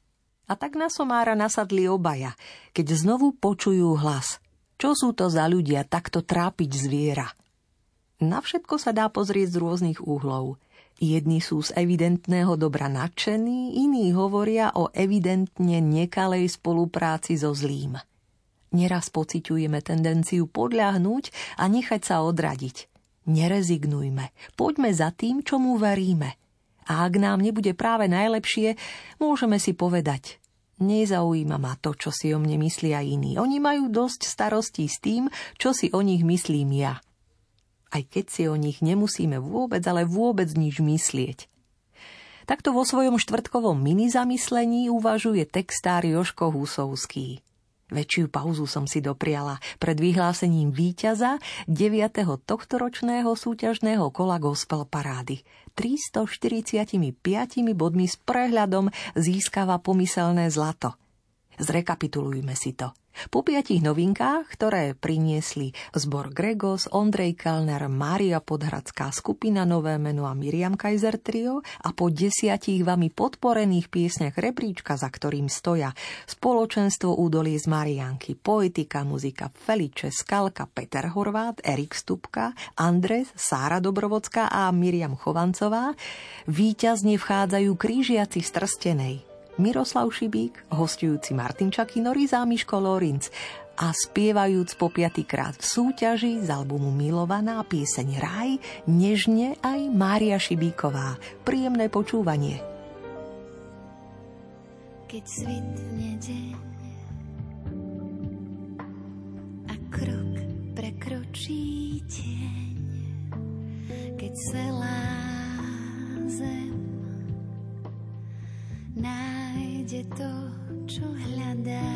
A tak na somára nasadli obaja, keď znovu počujú hlas. Čo sú to za ľudia takto trápiť zviera? Na všetko sa dá pozrieť z rôznych úhlov. Jedni sú z evidentného dobra nadšení, iní hovoria o evidentne nekalej spolupráci so zlým. Neraz pociťujeme tendenciu podľahnúť a nechať sa odradiť. Nerezignujme, poďme za tým, čomu veríme. A ak nám nebude práve najlepšie, môžeme si povedať – Nezaujíma ma to, čo si o mne myslia iní. Oni majú dosť starostí s tým, čo si o nich myslím ja aj keď si o nich nemusíme vôbec, ale vôbec nič myslieť. Takto vo svojom štvrtkovom mini zamyslení uvažuje textár Joško Husovský. Väčšiu pauzu som si dopriala pred vyhlásením víťaza 9. tohtoročného súťažného kola gospel parády. 345 bodmi s prehľadom získava pomyselné zlato. Zrekapitulujme si to – Po piatich novinkách, ktoré priniesli zbor Gregos, Ondrej Kellner, Mária Podhradská skupina Nové meno a Miriam Kaiser Trio a po desiatich vami podporených piesňach rebríčka, za ktorým stoja spoločenstvo údolie z Marianky, poetika, muzika Feliče, Skalka, Peter Horvát, Erik Stupka, Andres, Sára Dobrovodská a Miriam Chovancová, víťazne vchádzajú krížiaci z Trstenej, Miroslav Šibík, hostujúci Martin Čakinori za Miško Lorinc a spievajúc po piatýkrát v súťaži z albumu Milovaná pieseň Raj, nežne aj Mária Šibíková. Príjemné počúvanie. Keď svitne deň a krok prekročí tieň, keď celá zem nájde to, čo hľadá.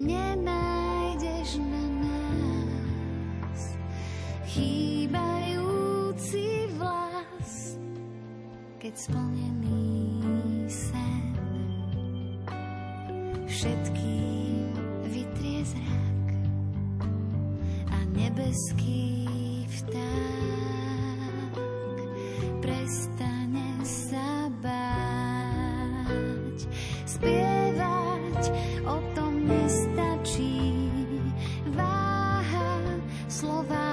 Nenájdeš na nás chýbajúci vlas, keď splnený sen všetkým vytrie zrak a nebeský vták prestane sa báť. Spievať o tom nestačí, váha slova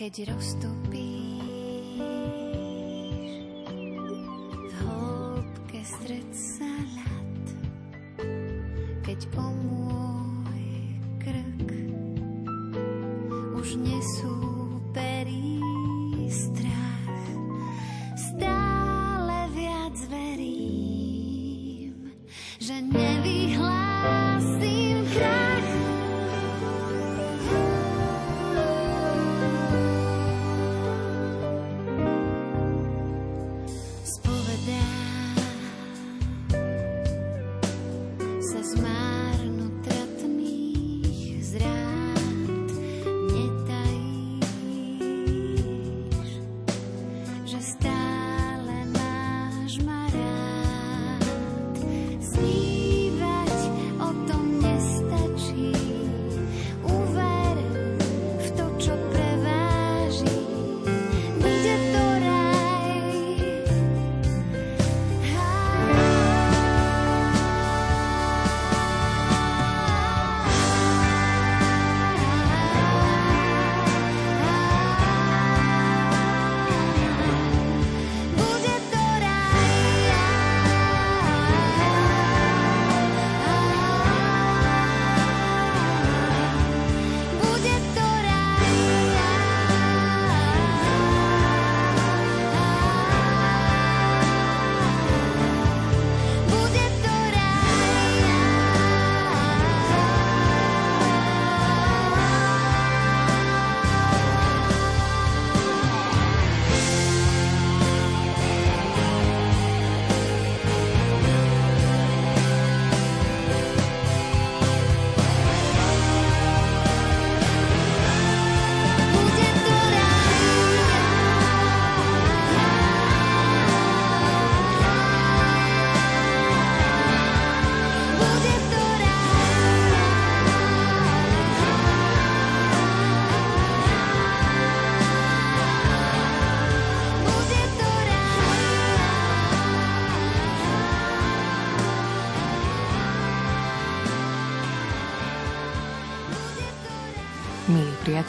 Keď roztopíš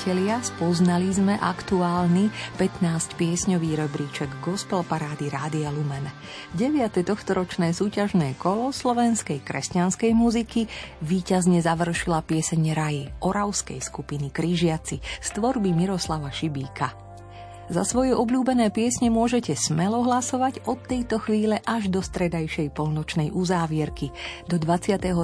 priatelia, spoznali sme aktuálny 15-piesňový rebríček Gospel Parády Rádia Lumen. 9. tohtoročné súťažné kolo slovenskej kresťanskej muziky víťazne završila pieseň Raji oravskej skupiny Krížiaci z tvorby Miroslava Šibíka. Za svoje obľúbené piesne môžete smelo hlasovať od tejto chvíle až do stredajšej polnočnej uzávierky do 22.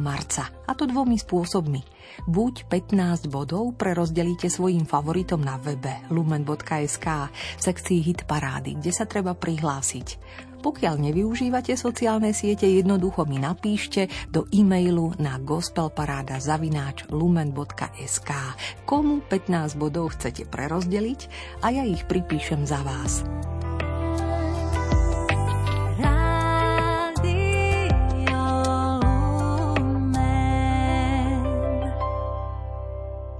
marca. A to dvomi spôsobmi. Buď 15 bodov prerozdelíte svojim favoritom na webe lumen.sk v sekcii Hit Parády, kde sa treba prihlásiť. Pokiaľ nevyužívate sociálne siete, jednoducho mi napíšte do e-mailu na gospelparada.lumen.sk komu 15 bodov chcete prerozdeliť a ja ich pripíšem za vás.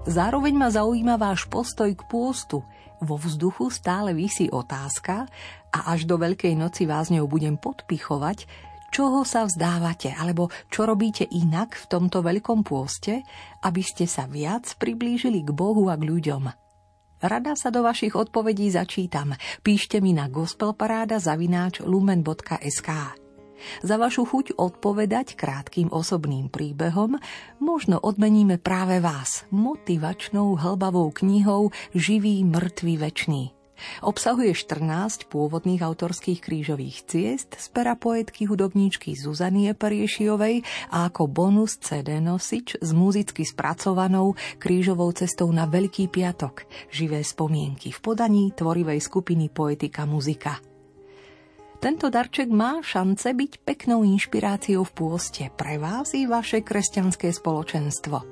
Zároveň ma zaujíma váš postoj k pôstu. Vo vzduchu stále vysí otázka a až do Veľkej noci vás ňou budem podpichovať, čoho sa vzdávate alebo čo robíte inak v tomto veľkom pôste, aby ste sa viac priblížili k Bohu a k ľuďom. Rada sa do vašich odpovedí začítam. Píšte mi na gospelparáda zavináč lumen.sk. Za vašu chuť odpovedať krátkým osobným príbehom možno odmeníme práve vás motivačnou hlbavou knihou Živý, mŕtvý, večný. Obsahuje 14 pôvodných autorských krížových ciest z pera poetky hudobníčky Zuzanie Periešiovej a ako bonus CD nosič s muzicky spracovanou krížovou cestou na Veľký piatok. Živé spomienky v podaní tvorivej skupiny Poetika muzika. Tento darček má šance byť peknou inšpiráciou v pôste pre vás i vaše kresťanské spoločenstvo.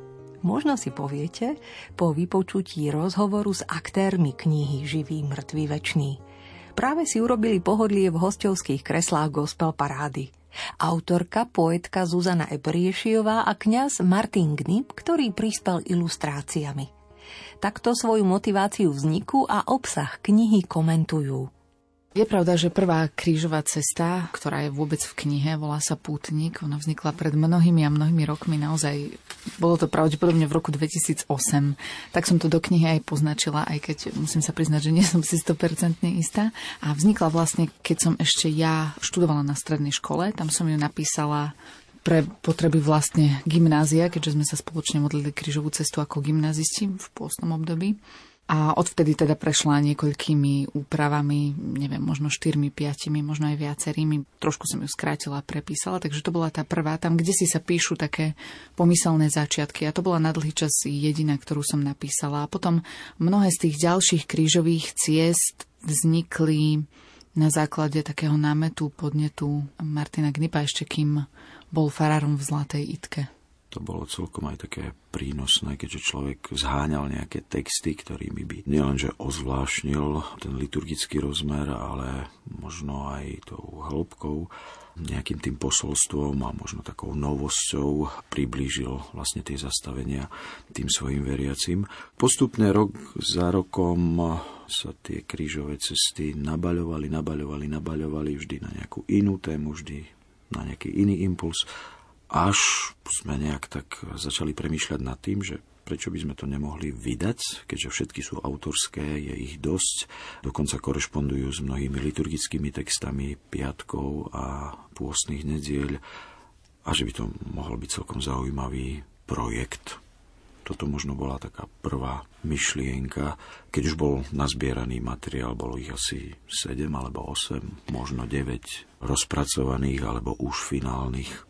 Možno si poviete po vypočutí rozhovoru s aktérmi knihy Živý, mŕtvý, večný. Práve si urobili pohodlie v hostovských kreslách gospel parády. Autorka, poetka Zuzana Ebriešiová a kňaz Martin Gnip, ktorý prispel ilustráciami. Takto svoju motiváciu vzniku a obsah knihy komentujú. Je pravda, že prvá krížová cesta, ktorá je vôbec v knihe, volá sa Pútnik. Ona vznikla pred mnohými a mnohými rokmi. Naozaj bolo to pravdepodobne v roku 2008. Tak som to do knihy aj poznačila, aj keď musím sa priznať, že nie som si 100% istá. A vznikla vlastne, keď som ešte ja študovala na strednej škole. Tam som ju napísala pre potreby vlastne gymnázia, keďže sme sa spoločne modlili krížovú cestu ako gymnázisti v pôstnom období. A odvtedy teda prešla niekoľkými úpravami, neviem, možno štyrmi, piatimi, možno aj viacerými. Trošku som ju skrátila a prepísala, takže to bola tá prvá, tam, kde si sa píšu také pomyselné začiatky. A to bola na dlhý čas jediná, ktorú som napísala. A potom mnohé z tých ďalších krížových ciest vznikli na základe takého námetu, podnetu Martina Gnipa, ešte kým bol farárom v Zlatej Itke to bolo celkom aj také prínosné, keďže človek zháňal nejaké texty, ktorými by nielenže ozvlášnil ten liturgický rozmer, ale možno aj tou hĺbkou, nejakým tým posolstvom a možno takou novosťou priblížil vlastne tie zastavenia tým svojim veriacim. Postupne rok za rokom sa tie krížové cesty nabaľovali, nabaľovali, nabaľovali vždy na nejakú inú tému, vždy na nejaký iný impuls až sme nejak tak začali premýšľať nad tým, že prečo by sme to nemohli vydať, keďže všetky sú autorské, je ich dosť, dokonca korešpondujú s mnohými liturgickými textami piatkov a pôstnych nediel a že by to mohol byť celkom zaujímavý projekt. Toto možno bola taká prvá myšlienka, keď už bol nazbieraný materiál, bolo ich asi 7 alebo 8, možno 9 rozpracovaných alebo už finálnych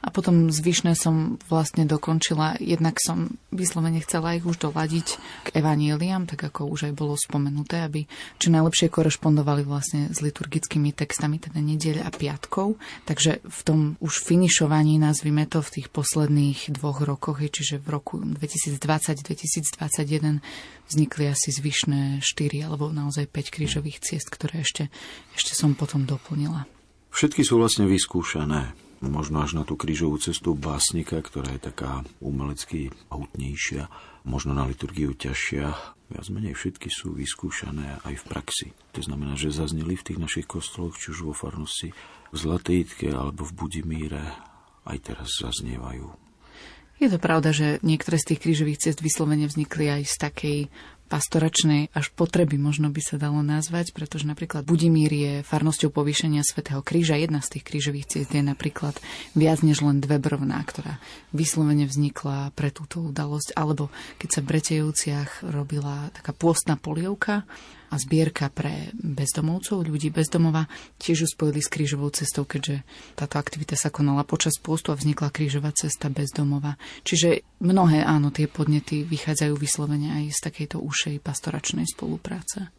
a potom zvyšné som vlastne dokončila, jednak som vyslovene chcela ich už doladiť k evaníliam, tak ako už aj bolo spomenuté, aby čo najlepšie korešpondovali vlastne s liturgickými textami, teda nedeľ a piatkov. Takže v tom už finišovaní, nazvime to, v tých posledných dvoch rokoch, čiže v roku 2020-2021 vznikli asi zvyšné 4 alebo naozaj 5 krížových ciest, ktoré ešte, ešte som potom doplnila. Všetky sú vlastne vyskúšané možno až na tú krížovú cestu básnika, ktorá je taká umelecky hutnejšia, možno na liturgiu ťažšia. Viac menej všetky sú vyskúšané aj v praxi. To znamená, že zazneli v tých našich kostoloch, či už vo farnosti v Zlatejitke alebo v Budimíre, aj teraz zaznievajú. Je to pravda, že niektoré z tých krížových ciest vyslovene vznikli aj z takej pastoračnej až potreby, možno by sa dalo nazvať, pretože napríklad Budimír je farnosťou povýšenia Svetého kríža. Jedna z tých krížových ciest je napríklad viac než len dve brvná, ktorá vyslovene vznikla pre túto udalosť. Alebo keď sa v Bretejovciach robila taká pôstna polievka, a zbierka pre bezdomovcov, ľudí bezdomova, tiež ju spojili s krížovou cestou, keďže táto aktivita sa konala počas postu a vznikla krížová cesta bezdomova. Čiže mnohé, áno, tie podnety vychádzajú vyslovene aj z takejto ušej pastoračnej spolupráce.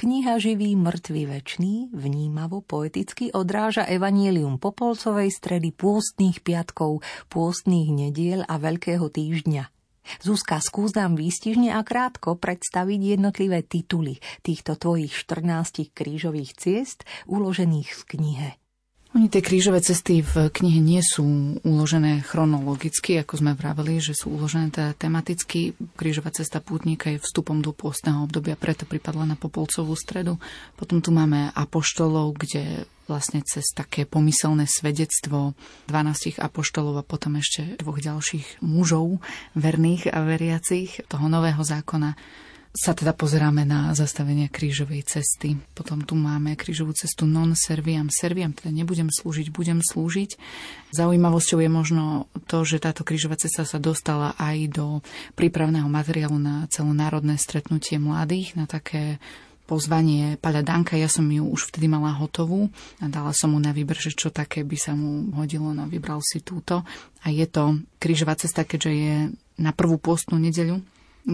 Kniha Živý, mŕtvy, večný vnímavo poeticky odráža evanielium Popolcovej stredy pôstnych piatkov, pôstnych nediel a Veľkého týždňa. Zuzka, skús nám výstižne a krátko predstaviť jednotlivé tituly týchto tvojich 14 krížových ciest uložených v knihe. Oni tie krížové cesty v knihe nie sú uložené chronologicky, ako sme vraveli, že sú uložené teda tematicky. Krížová cesta pútnika je vstupom do pôstneho obdobia, preto pripadla na Popolcovú stredu. Potom tu máme apoštolov, kde vlastne cez také pomyselné svedectvo 12 apoštolov a potom ešte dvoch ďalších mužov, verných a veriacich toho nového zákona sa teda pozeráme na zastavenia krížovej cesty. Potom tu máme krížovú cestu non serviam serviam, teda nebudem slúžiť, budem slúžiť. Zaujímavosťou je možno to, že táto krížová cesta sa dostala aj do prípravného materiálu na celonárodné stretnutie mladých, na také pozvanie Paľa Danka, ja som ju už vtedy mala hotovú a dala som mu na výber, že čo také by sa mu hodilo, no vybral si túto. A je to krížová cesta, keďže je na prvú postnú nedeľu,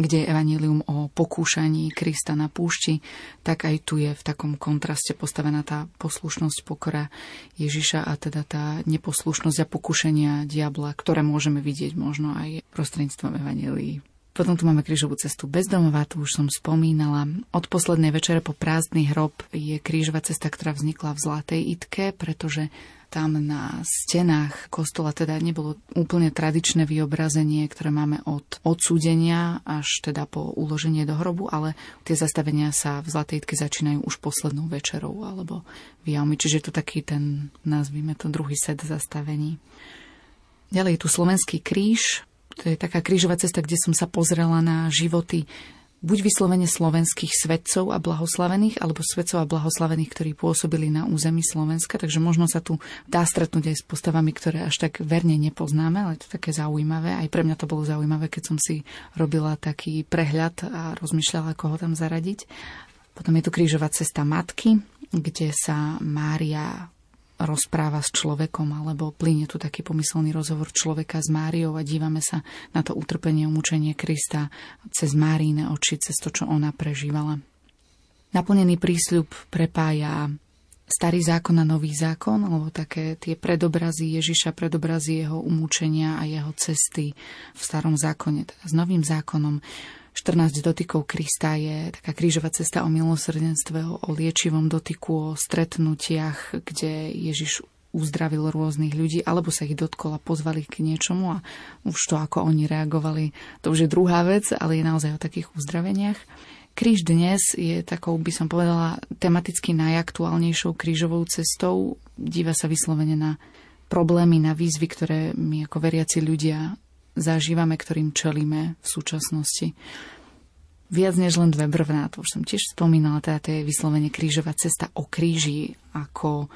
kde je evanílium o pokúšaní Krista na púšti, tak aj tu je v takom kontraste postavená tá poslušnosť pokora Ježiša a teda tá neposlušnosť a pokúšania diabla, ktoré môžeme vidieť možno aj prostredníctvom evanílií. Potom tu máme krížovú cestu bezdomová, tu už som spomínala. Od poslednej večere po prázdny hrob je krížová cesta, ktorá vznikla v Zlatej Itke, pretože tam na stenách kostola teda nebolo úplne tradičné vyobrazenie, ktoré máme od odsúdenia až teda po uloženie do hrobu, ale tie zastavenia sa v Zlatejtke začínajú už poslednou večerou alebo v Jaumi, čiže je to taký ten, nazvime to, druhý set zastavení. Ďalej je tu Slovenský kríž, to je taká krížová cesta, kde som sa pozrela na životy buď vyslovene slovenských svetcov a blahoslavených, alebo svetcov a blahoslavených, ktorí pôsobili na území Slovenska. Takže možno sa tu dá stretnúť aj s postavami, ktoré až tak verne nepoznáme, ale je to také zaujímavé. Aj pre mňa to bolo zaujímavé, keď som si robila taký prehľad a rozmýšľala, koho tam zaradiť. Potom je tu krížová cesta matky, kde sa Mária rozpráva s človekom, alebo plyne tu taký pomyselný rozhovor človeka s Máriou a dívame sa na to utrpenie, umúčenie Krista cez Máríne oči, cez to, čo ona prežívala. Naplnený prísľub prepája starý zákon a nový zákon, alebo také tie predobrazy Ježiša, predobrazy jeho umúčenia a jeho cesty v starom zákone, teda s novým zákonom 14 dotykov Krista je taká krížová cesta o milosrdenstve, o liečivom dotyku, o stretnutiach, kde Ježiš uzdravil rôznych ľudí, alebo sa ich dotkol a pozvali k niečomu a už to, ako oni reagovali, to už je druhá vec, ale je naozaj o takých uzdraveniach. Kríž dnes je takou, by som povedala, tematicky najaktuálnejšou krížovou cestou. Díva sa vyslovene na problémy, na výzvy, ktoré my ako veriaci ľudia zažívame, ktorým čelíme v súčasnosti. Viac než len dve brvná, to už som tiež spomínala, teda to je vyslovene krížová cesta o kríži ako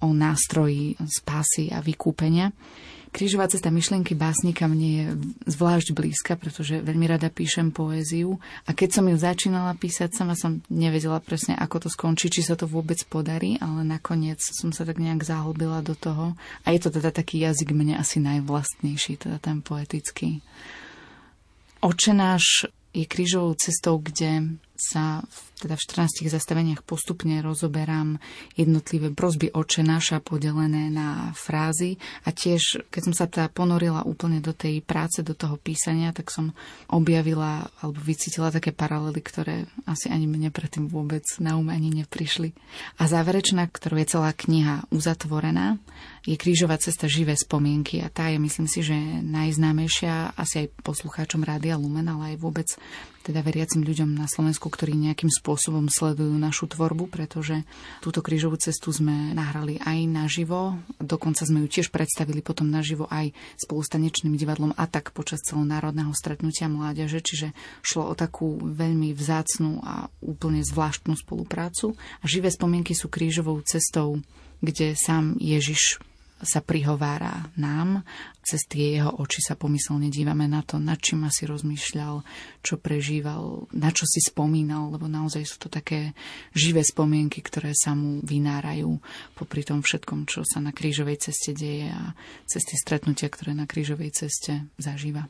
o nástroji spásy a vykúpenia. Krížová cesta myšlienky básnika mne je zvlášť blízka, pretože veľmi rada píšem poéziu a keď som ju začínala písať, sama som nevedela presne, ako to skončí, či sa to vôbec podarí, ale nakoniec som sa tak nejak zahlbila do toho a je to teda taký jazyk mne asi najvlastnejší, teda ten poetický. Očenáš je krížovou cestou, kde sa v, teda v 14 zastaveniach postupne rozoberám jednotlivé prosby oče naša podelené na frázy a tiež, keď som sa teda ponorila úplne do tej práce, do toho písania, tak som objavila alebo vycítila také paralely, ktoré asi ani mne predtým vôbec na um ani neprišli. A záverečná, ktorú je celá kniha uzatvorená, je krížová cesta živé spomienky a tá je, myslím si, že najznámejšia asi aj poslucháčom Rádia Lumen, ale aj vôbec teda veriacim ľuďom na Slovensku, ktorí nejakým spôsobom sledujú našu tvorbu, pretože túto krížovú cestu sme nahrali aj naživo, dokonca sme ju tiež predstavili potom naživo aj spolu s tanečným divadlom a tak počas celonárodného stretnutia mládeže, čiže šlo o takú veľmi vzácnú a úplne zvláštnu spoluprácu. A živé spomienky sú krížovou cestou, kde sám Ježiš sa prihovára nám. Cez tie jeho oči sa pomyselne dívame na to, nad čím asi rozmýšľal, čo prežíval, na čo si spomínal, lebo naozaj sú to také živé spomienky, ktoré sa mu vynárajú popri tom všetkom, čo sa na krížovej ceste deje a cez tie stretnutia, ktoré na krížovej ceste zažíva.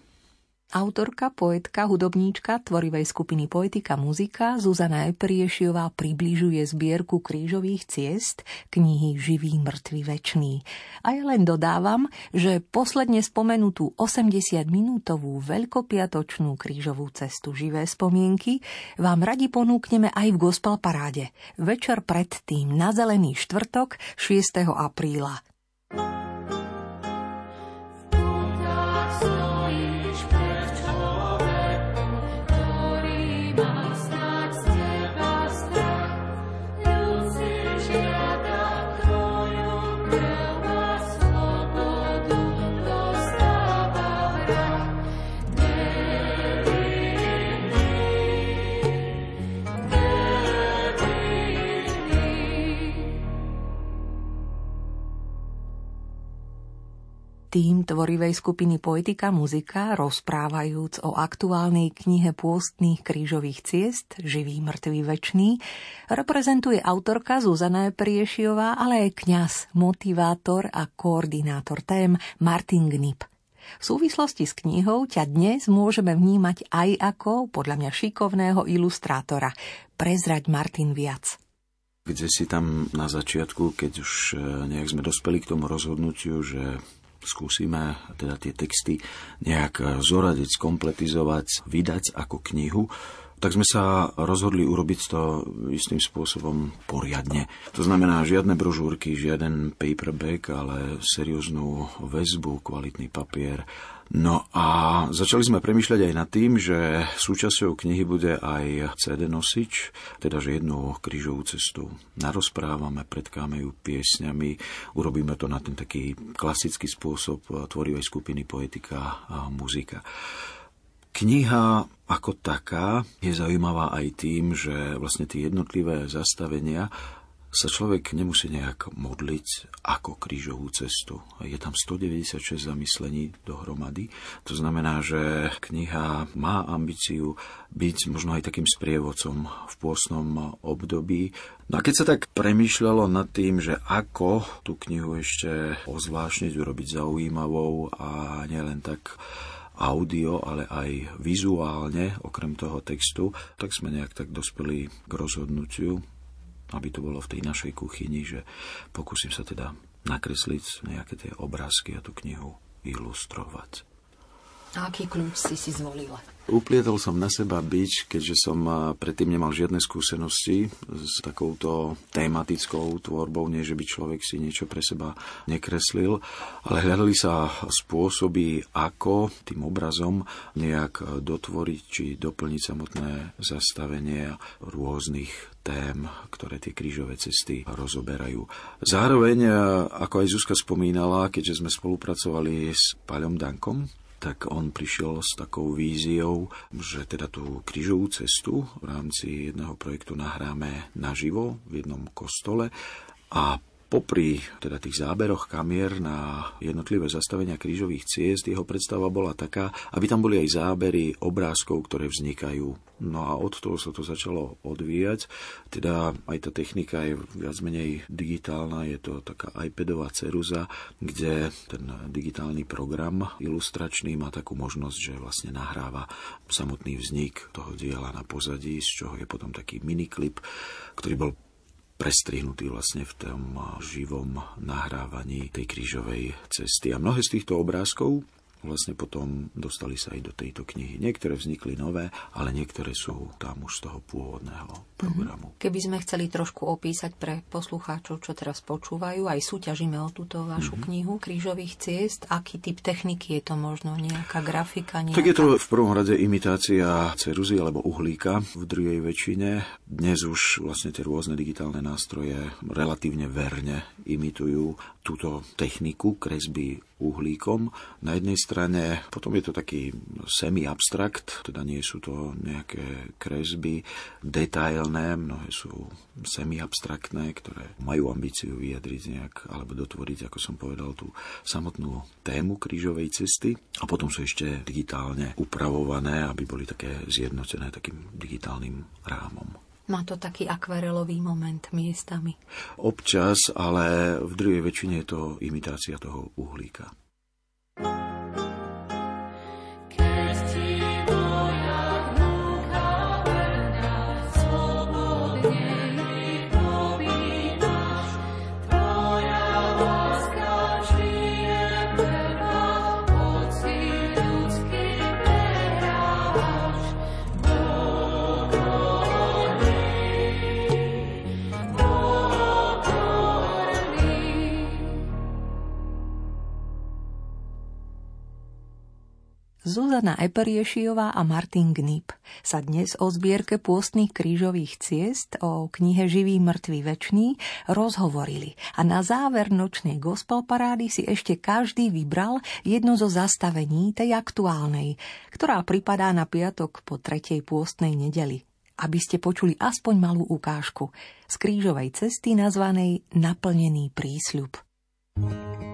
Autorka, poetka, hudobníčka tvorivej skupiny Poetika muzika Zuzana Epriešiová približuje zbierku krížových ciest knihy Živý, mŕtvy, večný. A ja len dodávam, že posledne spomenutú 80-minútovú veľkopiatočnú krížovú cestu Živé spomienky vám radi ponúkneme aj v Gospel Paráde. Večer predtým na Zelený štvrtok 6. apríla. Tým tvorivej skupiny Poetika muzika, rozprávajúc o aktuálnej knihe pôstnych krížových ciest Živý, mŕtvý, večný, reprezentuje autorka Zuzana Priešiová, ale aj kňaz, motivátor a koordinátor tém Martin Gnip. V súvislosti s knihou ťa dnes môžeme vnímať aj ako, podľa mňa, šikovného ilustrátora. Prezrať Martin viac kde si tam na začiatku, keď už eh, nejak sme dospeli k tomu rozhodnutiu, že skúsime teda tie texty nejak zoradiť, skompletizovať, vydať ako knihu, tak sme sa rozhodli urobiť to istým spôsobom poriadne. To znamená žiadne brožúrky, žiaden paperback, ale serióznu väzbu, kvalitný papier, No a začali sme premyšľať aj nad tým, že súčasťou knihy bude aj CD nosič, teda že jednu krížovú cestu narozprávame, predkáme ju piesňami, urobíme to na ten taký klasický spôsob tvorivej skupiny poetika a muzika. Kniha ako taká je zaujímavá aj tým, že vlastne tie jednotlivé zastavenia sa človek nemusí nejak modliť ako krížovú cestu. Je tam 196 zamyslení dohromady. To znamená, že kniha má ambíciu byť možno aj takým sprievodcom v pôsnom období. No a keď sa tak premýšľalo nad tým, že ako tú knihu ešte ozvláštniť, urobiť zaujímavou a nielen tak audio, ale aj vizuálne, okrem toho textu, tak sme nejak tak dospeli k rozhodnutiu, aby to bolo v tej našej kuchyni, že pokúsim sa teda nakresliť nejaké tie obrázky a tú knihu ilustrovať. A aký kľúč si si zvolila? Uplietol som na seba byč, keďže som predtým nemal žiadne skúsenosti s takouto tematickou tvorbou, nie že by človek si niečo pre seba nekreslil, ale hľadali sa spôsoby, ako tým obrazom nejak dotvoriť či doplniť samotné zastavenie rôznych tém, ktoré tie krížové cesty rozoberajú. Zároveň, ako aj Zuzka spomínala, keďže sme spolupracovali s Paľom Dankom, tak on prišiel s takou víziou, že teda tú krížovú cestu v rámci jedného projektu nahráme naživo v jednom kostole a Popri teda tých záberoch kamier na jednotlivé zastavenia krížových ciest jeho predstava bola taká, aby tam boli aj zábery obrázkov, ktoré vznikajú. No a od toho sa to začalo odvíjať. Teda aj tá technika je viac menej digitálna, je to taká iPadová ceruza, kde ten digitálny program ilustračný má takú možnosť, že vlastne nahráva samotný vznik toho diela na pozadí, z čoho je potom taký miniklip, ktorý bol prestrihnutý vlastne v tom živom nahrávaní tej krížovej cesty. A mnohé z týchto obrázkov vlastne potom dostali sa aj do tejto knihy. Niektoré vznikli nové, ale niektoré sú tam už z toho pôvodného programu. Keby sme chceli trošku opísať pre poslucháčov, čo teraz počúvajú, aj súťažíme o túto vašu mm-hmm. knihu Krížových ciest, aký typ techniky je to možno, nejaká grafika? Nejaká... Tak je to v prvom rade imitácia ceruzy alebo uhlíka v druhej väčšine. Dnes už vlastne tie rôzne digitálne nástroje relatívne verne imitujú túto techniku kresby uhlíkom. Na jednej strane potom je to taký semi-abstrakt, teda nie sú to nejaké kresby detailné, mnohé sú semi-abstraktné, ktoré majú ambíciu vyjadriť nejak alebo dotvoriť, ako som povedal, tú samotnú tému krížovej cesty. A potom sú ešte digitálne upravované, aby boli také zjednotené takým digitálnym rámom. Má to taký akvarelový moment miestami. Občas, ale v druhej väčšine je to imitácia toho uhlíka. Zuzana Eperiešiová a Martin Gnip sa dnes o zbierke pôstnych krížových ciest o knihe Živý, mŕtvý, večný rozhovorili. A na záver nočnej gospel parády si ešte každý vybral jedno zo zastavení tej aktuálnej, ktorá pripadá na piatok po tretej pôstnej nedeli aby ste počuli aspoň malú ukážku z krížovej cesty nazvanej Naplnený prísľub. thank you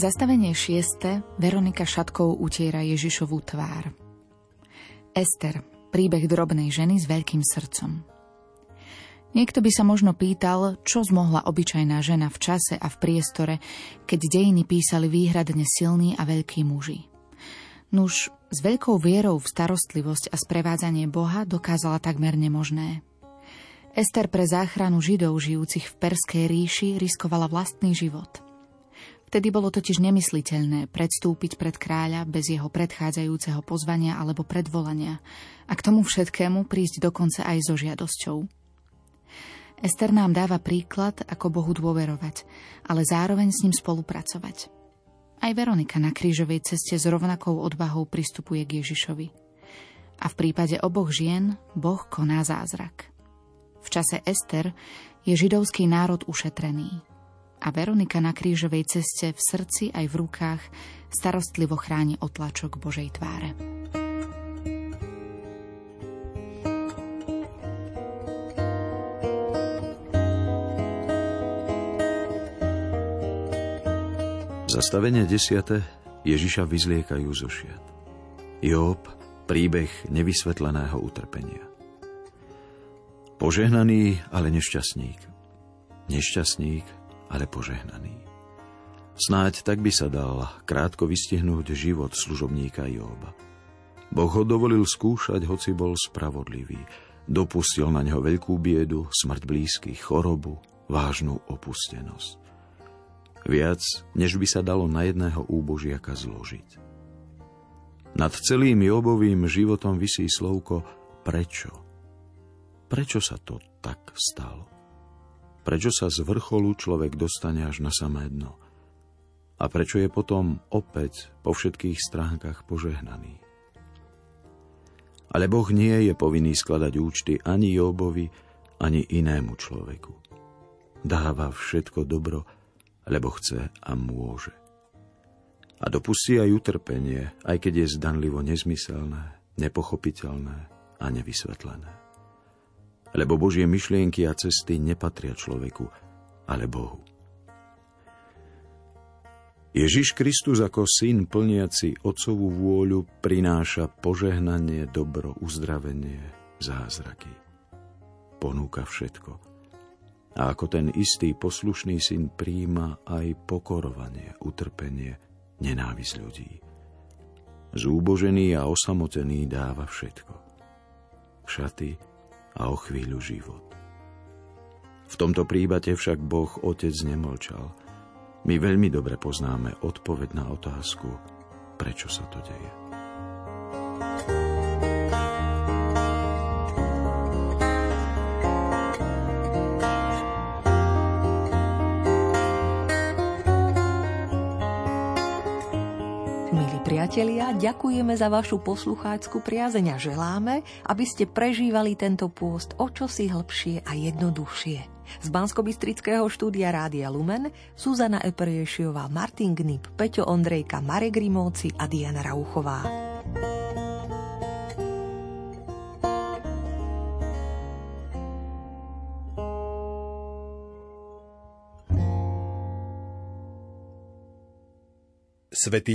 Zastavenie šieste Veronika šatkou utiera Ježišovú tvár. Ester, príbeh drobnej ženy s veľkým srdcom. Niekto by sa možno pýtal, čo zmohla obyčajná žena v čase a v priestore, keď dejiny písali výhradne silní a veľkí muži. Nuž, s veľkou vierou v starostlivosť a sprevádzanie Boha dokázala takmer nemožné. Ester pre záchranu Židov žijúcich v Perskej ríši riskovala vlastný život – Vtedy bolo totiž nemysliteľné predstúpiť pred kráľa bez jeho predchádzajúceho pozvania alebo predvolania a k tomu všetkému prísť dokonca aj so žiadosťou. Ester nám dáva príklad, ako Bohu dôverovať, ale zároveň s ním spolupracovať. Aj Veronika na krížovej ceste s rovnakou odvahou pristupuje k Ježišovi. A v prípade oboch žien Boh koná zázrak. V čase Ester je židovský národ ušetrený, a Veronika na krížovej ceste v srdci aj v rukách starostlivo chráni otlačok Božej tváre. Zastavenie desiate Ježiša vyzliekajú zo šiat. Job, príbeh nevysvetleného utrpenia. Požehnaný, ale nešťastník. Nešťastník, ale požehnaný. Snáď tak by sa dal krátko vystihnúť život služobníka Jóba. Boh ho dovolil skúšať, hoci bol spravodlivý. Dopustil na neho veľkú biedu, smrť blízkych, chorobu, vážnu opustenosť. Viac, než by sa dalo na jedného úbožiaka zložiť. Nad celým Jobovým životom vysí slovko prečo. Prečo sa to tak stalo? Prečo sa z vrcholu človek dostane až na samé dno? A prečo je potom opäť po všetkých stránkach požehnaný? Ale Boh nie je povinný skladať účty ani Jobovi, ani inému človeku. Dáva všetko dobro, lebo chce a môže. A dopustí aj utrpenie, aj keď je zdanlivo nezmyselné, nepochopiteľné a nevysvetlené lebo Božie myšlienky a cesty nepatria človeku, ale Bohu. Ježiš Kristus ako syn plniaci Otcovú vôľu prináša požehnanie, dobro, uzdravenie, zázraky. Ponúka všetko. A ako ten istý poslušný syn príjma aj pokorovanie, utrpenie, nenávisť ľudí. Zúbožený a osamotený dáva všetko. Šaty, a o chvíľu život. V tomto príbate však Boh Otec nemlčal. My veľmi dobre poznáme odpoveď na otázku, prečo sa to deje. Priatelia, ďakujeme za vašu poslucháčskú priazeň a želáme, aby ste prežívali tento pôst o čosi hlbšie a jednoduchšie. Z bansko štúdia Rádia Lumen Zuzana Eperiešiová, Martin Gnip, Peťo Ondrejka, Marek Grimovci a Diana Rauchová. Svetý